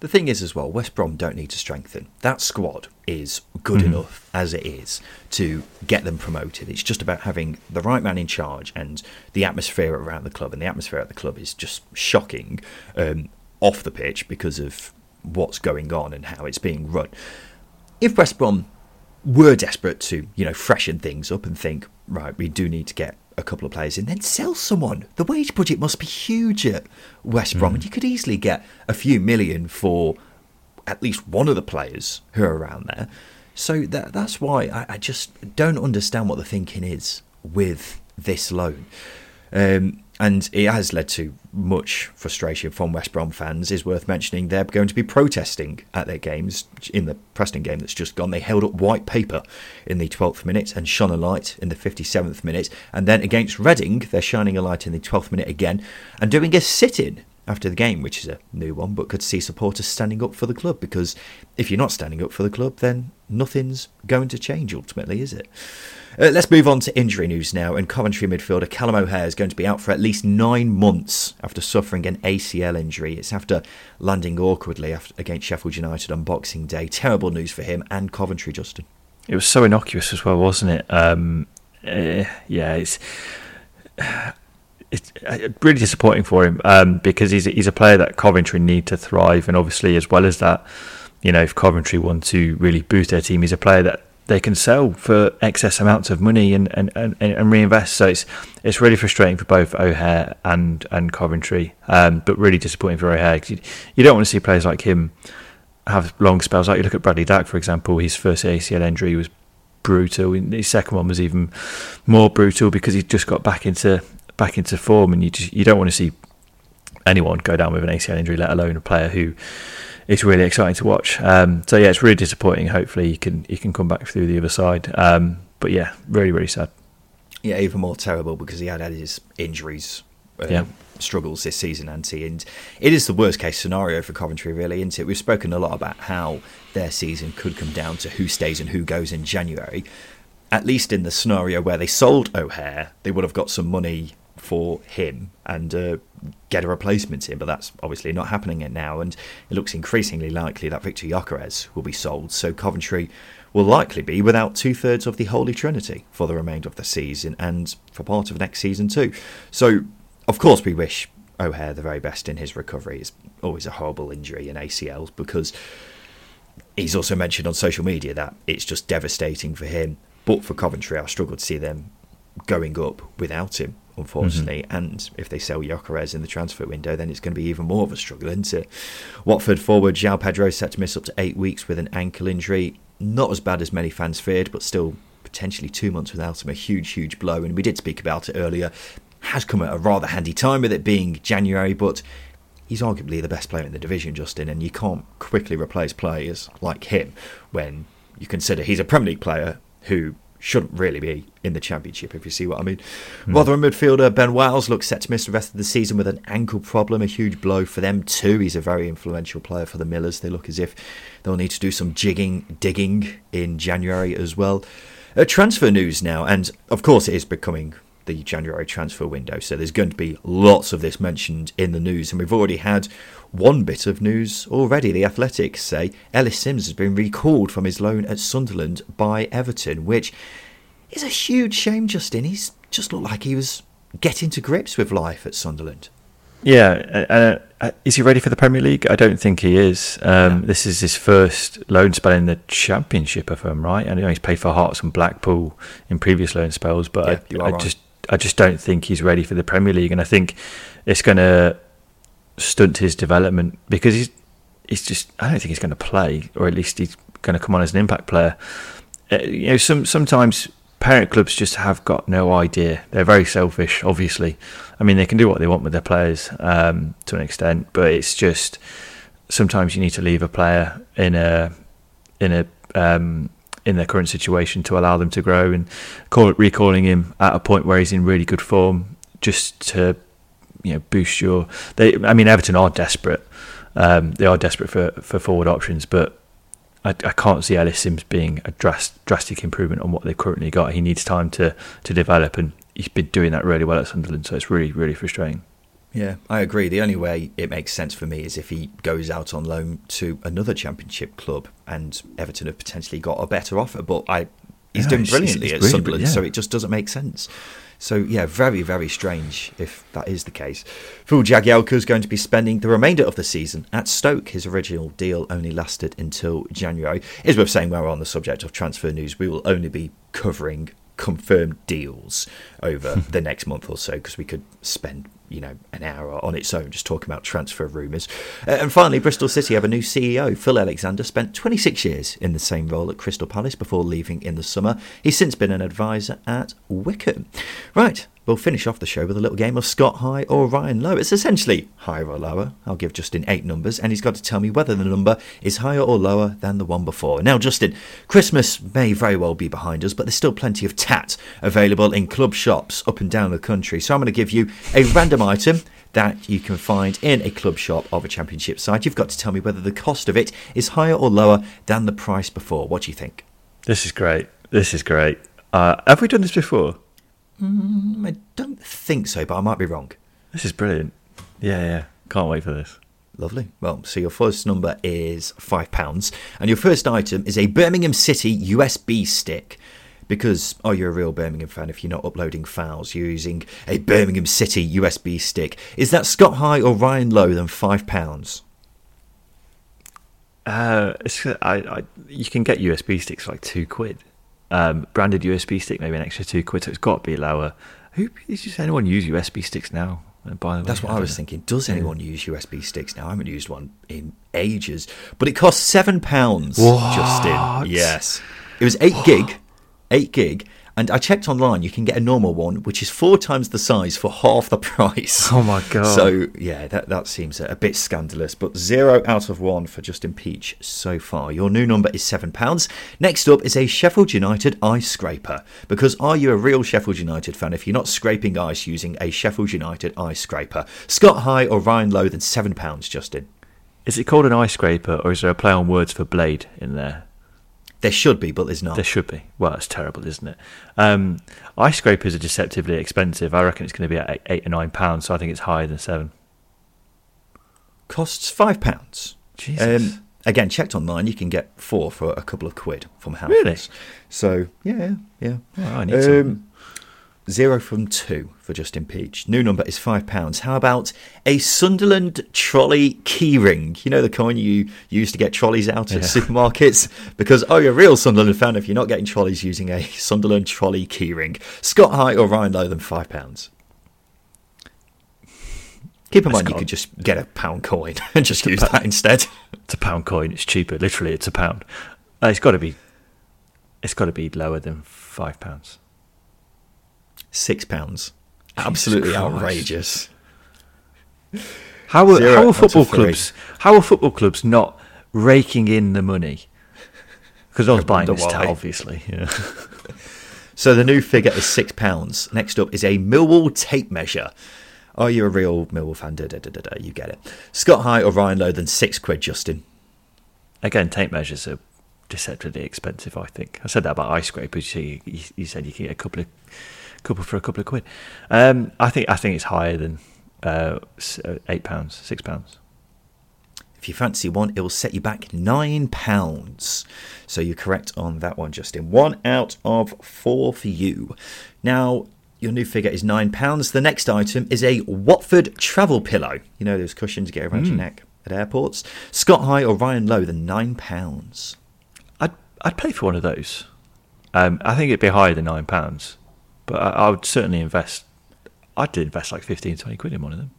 Speaker 1: The thing is, as well, West Brom don't need to strengthen. That squad is good mm-hmm. enough as it is to get them promoted. It's just about having the right man in charge and the atmosphere around the club. And the atmosphere at the club is just shocking um, off the pitch because of what's going on and how it's being run. If West Brom were desperate to, you know, freshen things up and think, right, we do need to get a couple of players in, then sell someone. The wage budget must be huge at West Brom, mm. and you could easily get a few million for at least one of the players who are around there. So that, that's why I, I just don't understand what the thinking is with this loan. Um, and it has led to much frustration from West Brom fans. Is worth mentioning they're going to be protesting at their games in the Preston game that's just gone. They held up white paper in the 12th minute and shone a light in the 57th minute, and then against Reading they're shining a light in the 12th minute again and doing a sit-in after the game, which is a new one, but could see supporters standing up for the club because if you're not standing up for the club, then nothing's going to change ultimately, is it? Uh, let's move on to injury news now. And Coventry midfielder Callum O'Hare is going to be out for at least nine months after suffering an ACL injury. It's after landing awkwardly after, against Sheffield United on Boxing Day. Terrible news for him and Coventry, Justin.
Speaker 2: It was so innocuous as well, wasn't it? Um, uh, yeah, it's. It's uh, really disappointing for him um, because he's he's a player that Coventry need to thrive, and obviously as well as that, you know, if Coventry want to really boost their team, he's a player that they can sell for excess amounts of money and, and, and, and reinvest. So it's it's really frustrating for both O'Hare and and Coventry, um, but really disappointing for O'Hare because you, you don't want to see players like him have long spells. Like you look at Bradley Dack, for example, his first ACL injury was brutal. His second one was even more brutal because he just got back into back into form, and you just you don't want to see anyone go down with an ACL injury, let alone a player who is really exciting to watch. Um, so yeah, it's really disappointing. Hopefully, you can you can come back through the other side. Um, but yeah, really really sad.
Speaker 1: Yeah, even more terrible because he had had his injuries. Uh, yeah. Struggles this season, Anti, and it is the worst case scenario for Coventry, really, isn't it? We've spoken a lot about how their season could come down to who stays and who goes in January. At least in the scenario where they sold O'Hare, they would have got some money for him and uh, get a replacement in, but that's obviously not happening now, and it looks increasingly likely that Viktor Gyökeres will be sold. So Coventry will likely be without two thirds of the Holy Trinity for the remainder of the season and for part of next season too. So, of course, we wish O'Hare the very best in his recovery. It's always a horrible injury in ACLs because he's also mentioned on social media that it's just devastating for him. But for Coventry, I struggle to see them going up without him unfortunately. Mm-hmm. And if they sell Gyökeres in the transfer window, then it's going to be even more of a struggle, isn't it? Watford forward João Pedro set to miss up to eight weeks with an ankle injury. Not as bad as many fans feared, but still potentially two months without him, a huge, huge blow. And we did speak about it earlier. Has come at a rather handy time with it being January, but he's arguably the best player in the division, Justin, and you can't quickly replace players like him when you consider he's a Premier League player who shouldn't really be in the championship, if you see what I mean. Mm. Rotherham midfielder Ben Wiles looks set to miss the rest of the season with an ankle problem, a huge blow for them too. He's a very influential player for the Millers. They look as if they'll need to do some jigging, digging in January as well. Uh, transfer news now, and of course it is becoming the January transfer window, so there's going to be lots of this mentioned in the news, and we've already had one bit of news already. The Athletics say Ellis Simms has been recalled from his loan at Sunderland by Everton, which is a huge shame, Justin. He's just looked like he was getting to grips with life at Sunderland.
Speaker 2: Yeah, uh, uh, is he ready for the Premier League? I don't think he is. Um, yeah. This is his first loan spell in the Championship, if I'm right. I know he's played for Hearts and Blackpool in previous loan spells, but yeah, I, I right. just I just don't think he's ready for the Premier League, and I think it's going to stunt his development because he's he's just I don't think he's going to play, or at least he's going to come on as an impact player. Uh, you know, some sometimes parent clubs just have got no idea. They're very selfish, obviously. I mean, they can do what they want with their players um, to an extent, but it's just sometimes you need to leave a player in a in a um, in their current situation to allow them to grow and call it recalling him at a point where he's in really good form just to you know boost your. They, I mean, Everton are desperate. Um, they are desperate for, for forward options, but I, I can't see Ellis Simms being a drast, drastic improvement on what they've currently got. He needs time to to develop, and he's been doing that really well at Sunderland. So it's really really frustrating.
Speaker 1: Yeah, I agree. The only way it makes sense for me is if he goes out on loan to another Championship club, and Everton have potentially got a better offer. But I, he's yeah, doing brilliantly at Sunderland, yeah. so it just doesn't make sense. So yeah, very very strange if that is the case. Phil Jagielka is going to be spending the remainder of the season at Stoke. His original deal only lasted until January. It's worth saying while we're on the subject of transfer news, we will only be covering confirmed deals over *laughs* the next month or so because we could spend you know an hour on its own just talking about transfer rumours. Uh, and finally, Bristol City have a new CEO. Phil Alexander spent 26 years in the same role at Crystal Palace before leaving in the summer. He's since been an advisor at Wycombe. Right, We'll finish off the show with a little game of Scott High or Ryan Low. It's essentially higher or lower. I'll give Justin eight numbers, and he's got to tell me whether the number is higher or lower than the one before. Now, Justin, Christmas may very well be behind us, but there's still plenty of tat available in club shops up and down the country. So I'm going to give you a random item that you can find in a club shop of a championship side. You've got to tell me whether the cost of it is higher or lower than the price before. What do you think?
Speaker 2: This is great. This is great. Uh, have we done this before?
Speaker 1: Mm, I don't think so, but I might be wrong.
Speaker 2: This is brilliant. Yeah, yeah. Can't wait for this.
Speaker 1: Lovely. Well, so your first number is £5, and your first item is a Birmingham City USB stick. Because, oh, you're a real Birmingham fan if you're not uploading files, you're using a Birmingham City USB stick. Is that Scott High or Ryan Low than £5?
Speaker 2: Uh, I, I, you can get USB sticks for like two quid. Um, branded USB stick, maybe an extra two quid. So it's got to be lower. Who is just anyone use USB sticks now? Uh, By the way,
Speaker 1: That's what I
Speaker 2: don't
Speaker 1: was
Speaker 2: know.
Speaker 1: thinking. Does anyone use USB sticks now? I haven't used one in ages, but it costs seven pounds. Justin, yes, it was eight gig, eight gig, and I checked online. You can get a normal one, which is four times the size for half the *laughs* price.
Speaker 2: Oh my God.
Speaker 1: So yeah, that that seems a bit scandalous. But zero out of one for Justin Peach so far. Your new number is seven pounds. Next up is a Sheffield United ice scraper. Because are you a real Sheffield United fan if you're not scraping ice using a Sheffield United ice scraper? Scott High or Ryan Lowe than seven pounds, Justin.
Speaker 2: Is it called an ice scraper, or is there a play on words for blade in there?
Speaker 1: There should be, but there's not.
Speaker 2: There should be. Well, it's terrible, isn't it? Um, ice scrapers are deceptively expensive. I reckon it's going to be at eight, eight or nine pounds, so I think it's higher than seven.
Speaker 1: Costs five pounds.
Speaker 2: Jesus.
Speaker 1: Um, again, checked online. You can get four for a couple of quid from Halfords.
Speaker 2: Really?
Speaker 1: So yeah, yeah.
Speaker 2: Oh, I need some.
Speaker 1: Zero from two for Justin Peach. New number is five pounds. How about a Sunderland trolley keyring? You know the coin you use to get trolleys out at
Speaker 2: Yeah.
Speaker 1: supermarkets? Because oh, you're a real Sunderland fan if you're not getting trolleys using a Sunderland trolley keyring. Scott High or Ryan Low than five pounds. Keep in
Speaker 2: It's
Speaker 1: mind you could just get a pound coin *laughs* and just use
Speaker 2: pa-
Speaker 1: that instead.
Speaker 2: It's a pound coin. It's cheaper. Literally, it's a pound. Uh, it's got to be. It's got to be lower than five pounds.
Speaker 1: Six pounds. Absolutely outrageous.
Speaker 2: How are, how are football clubs? How are football clubs not raking in the money? Because I was
Speaker 1: I
Speaker 2: buying this tat, obviously. Yeah. *laughs*
Speaker 1: So the new figure is six pounds. Next up is a Millwall tape measure. Are you a real Millwall fan? Da, da, da, da, da, you get it. Scott High or Ryan Lowe than six quid, Justin.
Speaker 2: Again, tape measures are deceptively expensive. I think I said that about ice scrapers. You, you, you said you can get a couple of couple for a couple of quid. Um, I think I think it's higher than uh, uh, eight pounds, six pounds.
Speaker 1: If you fancy one, it will set you back nine pounds. So you're correct on that one, Justin. One out of four for you. Now, your new figure is nine pounds. The next item is a Watford travel pillow. You know those cushions you get around your neck at airports. Scott High or Ryan Lowe than nine pounds.
Speaker 2: I'd I'd pay for one of those. Um, I think it'd be higher than nine pounds, but I, I would certainly invest. I'd invest like 15, 20 quid in one of them.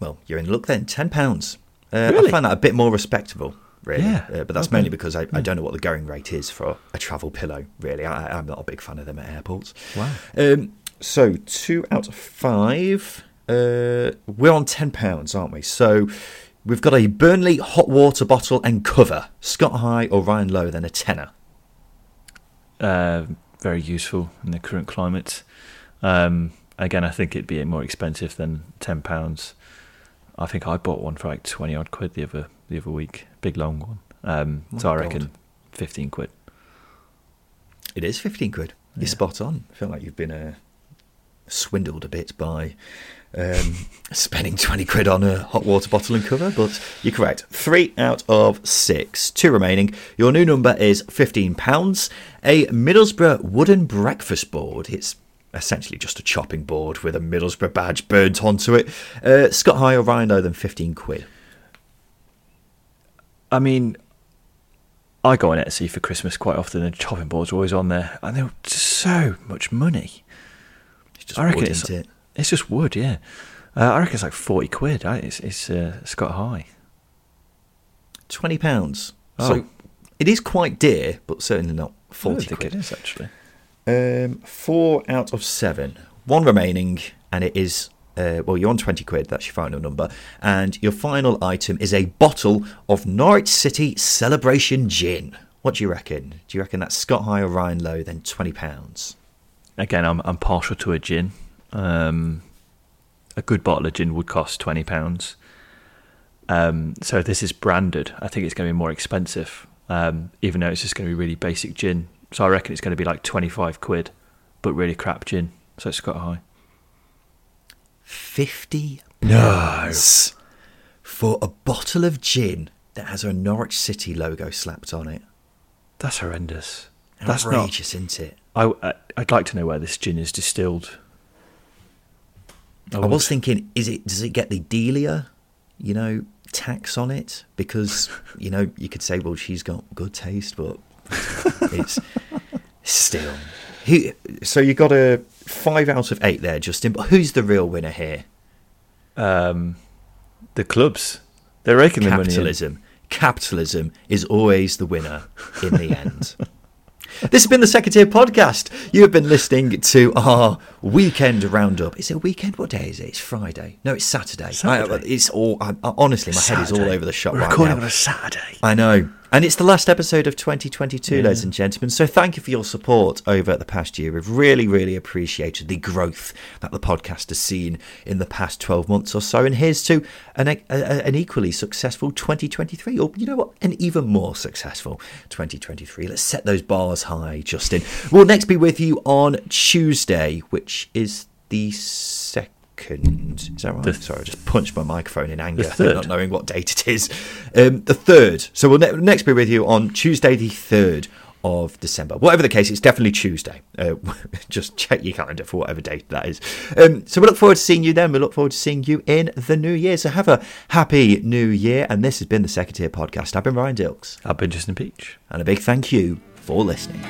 Speaker 1: Well, you're in luck then. Ten pounds. Uh,
Speaker 2: Really?
Speaker 1: I find that a bit more respectable, really.
Speaker 2: Yeah,
Speaker 1: Uh, but that's
Speaker 2: okay.
Speaker 1: mainly because I, I don't know what the going rate is for a travel pillow. Really, I, I'm not a big fan of them at airports.
Speaker 2: Wow.
Speaker 1: Um, so two out of five. Uh, we're on ten pounds, aren't we? So we've got a Burnley hot water bottle and cover. Scott High or Ryan Lowe than a tenner.
Speaker 2: Uh, very useful in the current climate. Um, again, I think it'd be more expensive than ten pounds. I think I bought one for like twenty odd quid the other the other week, big long one. Um,
Speaker 1: My
Speaker 2: so I
Speaker 1: God.
Speaker 2: reckon fifteen quid.
Speaker 1: It is fifteen quid. You're
Speaker 2: Yeah.
Speaker 1: spot on. I feel like you've been uh, swindled a bit by um, spending twenty quid on a hot water bottle and cover, but you're correct. Three out of six. Two remaining. Your new number is fifteen pounds. A Middlesbrough wooden breakfast board. It's essentially just a chopping board with a Middlesbrough badge burnt onto it. Uh, Scott High or Ryan Lowe than fifteen quid.
Speaker 2: I mean, I go on Etsy for Christmas quite often, and chopping boards are always on there, and they're just so much money. I reckon
Speaker 1: wood,
Speaker 2: it's
Speaker 1: isn't it?
Speaker 2: It's just wood, yeah. Uh, I reckon it's like forty quid. I- It's it's uh, Scott High.
Speaker 1: Twenty pounds.
Speaker 2: Oh.
Speaker 1: So it is quite dear, but certainly not forty
Speaker 2: don't think
Speaker 1: quid.
Speaker 2: it is actually.
Speaker 1: Um, four out of seven. One remaining, and it is. Uh, well, you're on 20 quid, that's your final number. And your final item is a bottle of Norwich City Celebration Gin. What do you reckon? Do you reckon that's Scott High or Ryan Low? then £20?
Speaker 2: Again, I'm I'm partial to a gin. Um, a good bottle of gin would cost twenty pounds. Um, so this is branded, I think it's going to be more expensive. Um, even though it's just going to be really basic gin. So I reckon it's going to be like twenty five quid, but really crap gin. So it's Scott High.
Speaker 1: 50
Speaker 2: No.
Speaker 1: for a bottle of gin that has a Norwich City logo slapped on it.
Speaker 2: That's horrendous. That's not.
Speaker 1: Outrageous, isn't it?
Speaker 2: I, I I'd like to know where this gin is distilled.
Speaker 1: I was thinking, is it does it get the Delia, you know, tax on it? Because *laughs* you know you could say, well, she's got good taste, but it's Still, who, so you got a five out of eight there, Justin. But who's the real winner here?
Speaker 2: Um, the clubs. They're raking the money.
Speaker 1: Capitalism. Capitalism is always the winner in the end. *laughs* This has been the Second Tier Podcast. You have been listening to our weekend roundup. Is it a weekend? What day is it? It's Friday. No, it's Saturday.
Speaker 2: Saturday.
Speaker 1: I- it's all. I, I- honestly, my head is all over the shop
Speaker 2: We're
Speaker 1: right
Speaker 2: recording
Speaker 1: now.
Speaker 2: on a Saturday.
Speaker 1: I know. And it's the last episode of 2022, ladies and gentlemen. So thank you for your support over the past year. We've really, really appreciated the growth that the podcast has seen in the past 12 months or so. And here's to an, a- an equally successful 2023, or you know what, an even more successful 2023. Let's set those bars high, Justin. We'll next be with you on Tuesday, which is the second. Is that right?
Speaker 2: The-
Speaker 1: Sorry, I just punched my microphone in anger, not knowing what date it is. Um, the third. So we'll ne- next be with you on Tuesday, the third of December. Whatever the case, it's definitely Tuesday. Uh, *laughs* just check your calendar for whatever date that is. Um, so we look forward to seeing you then. We look forward to seeing you in the new year. So have a happy new year. And this has been the Second Tier Podcast. I've been Ryan Dilks,
Speaker 2: I've been Justin Peach.
Speaker 1: and a big thank you for listening.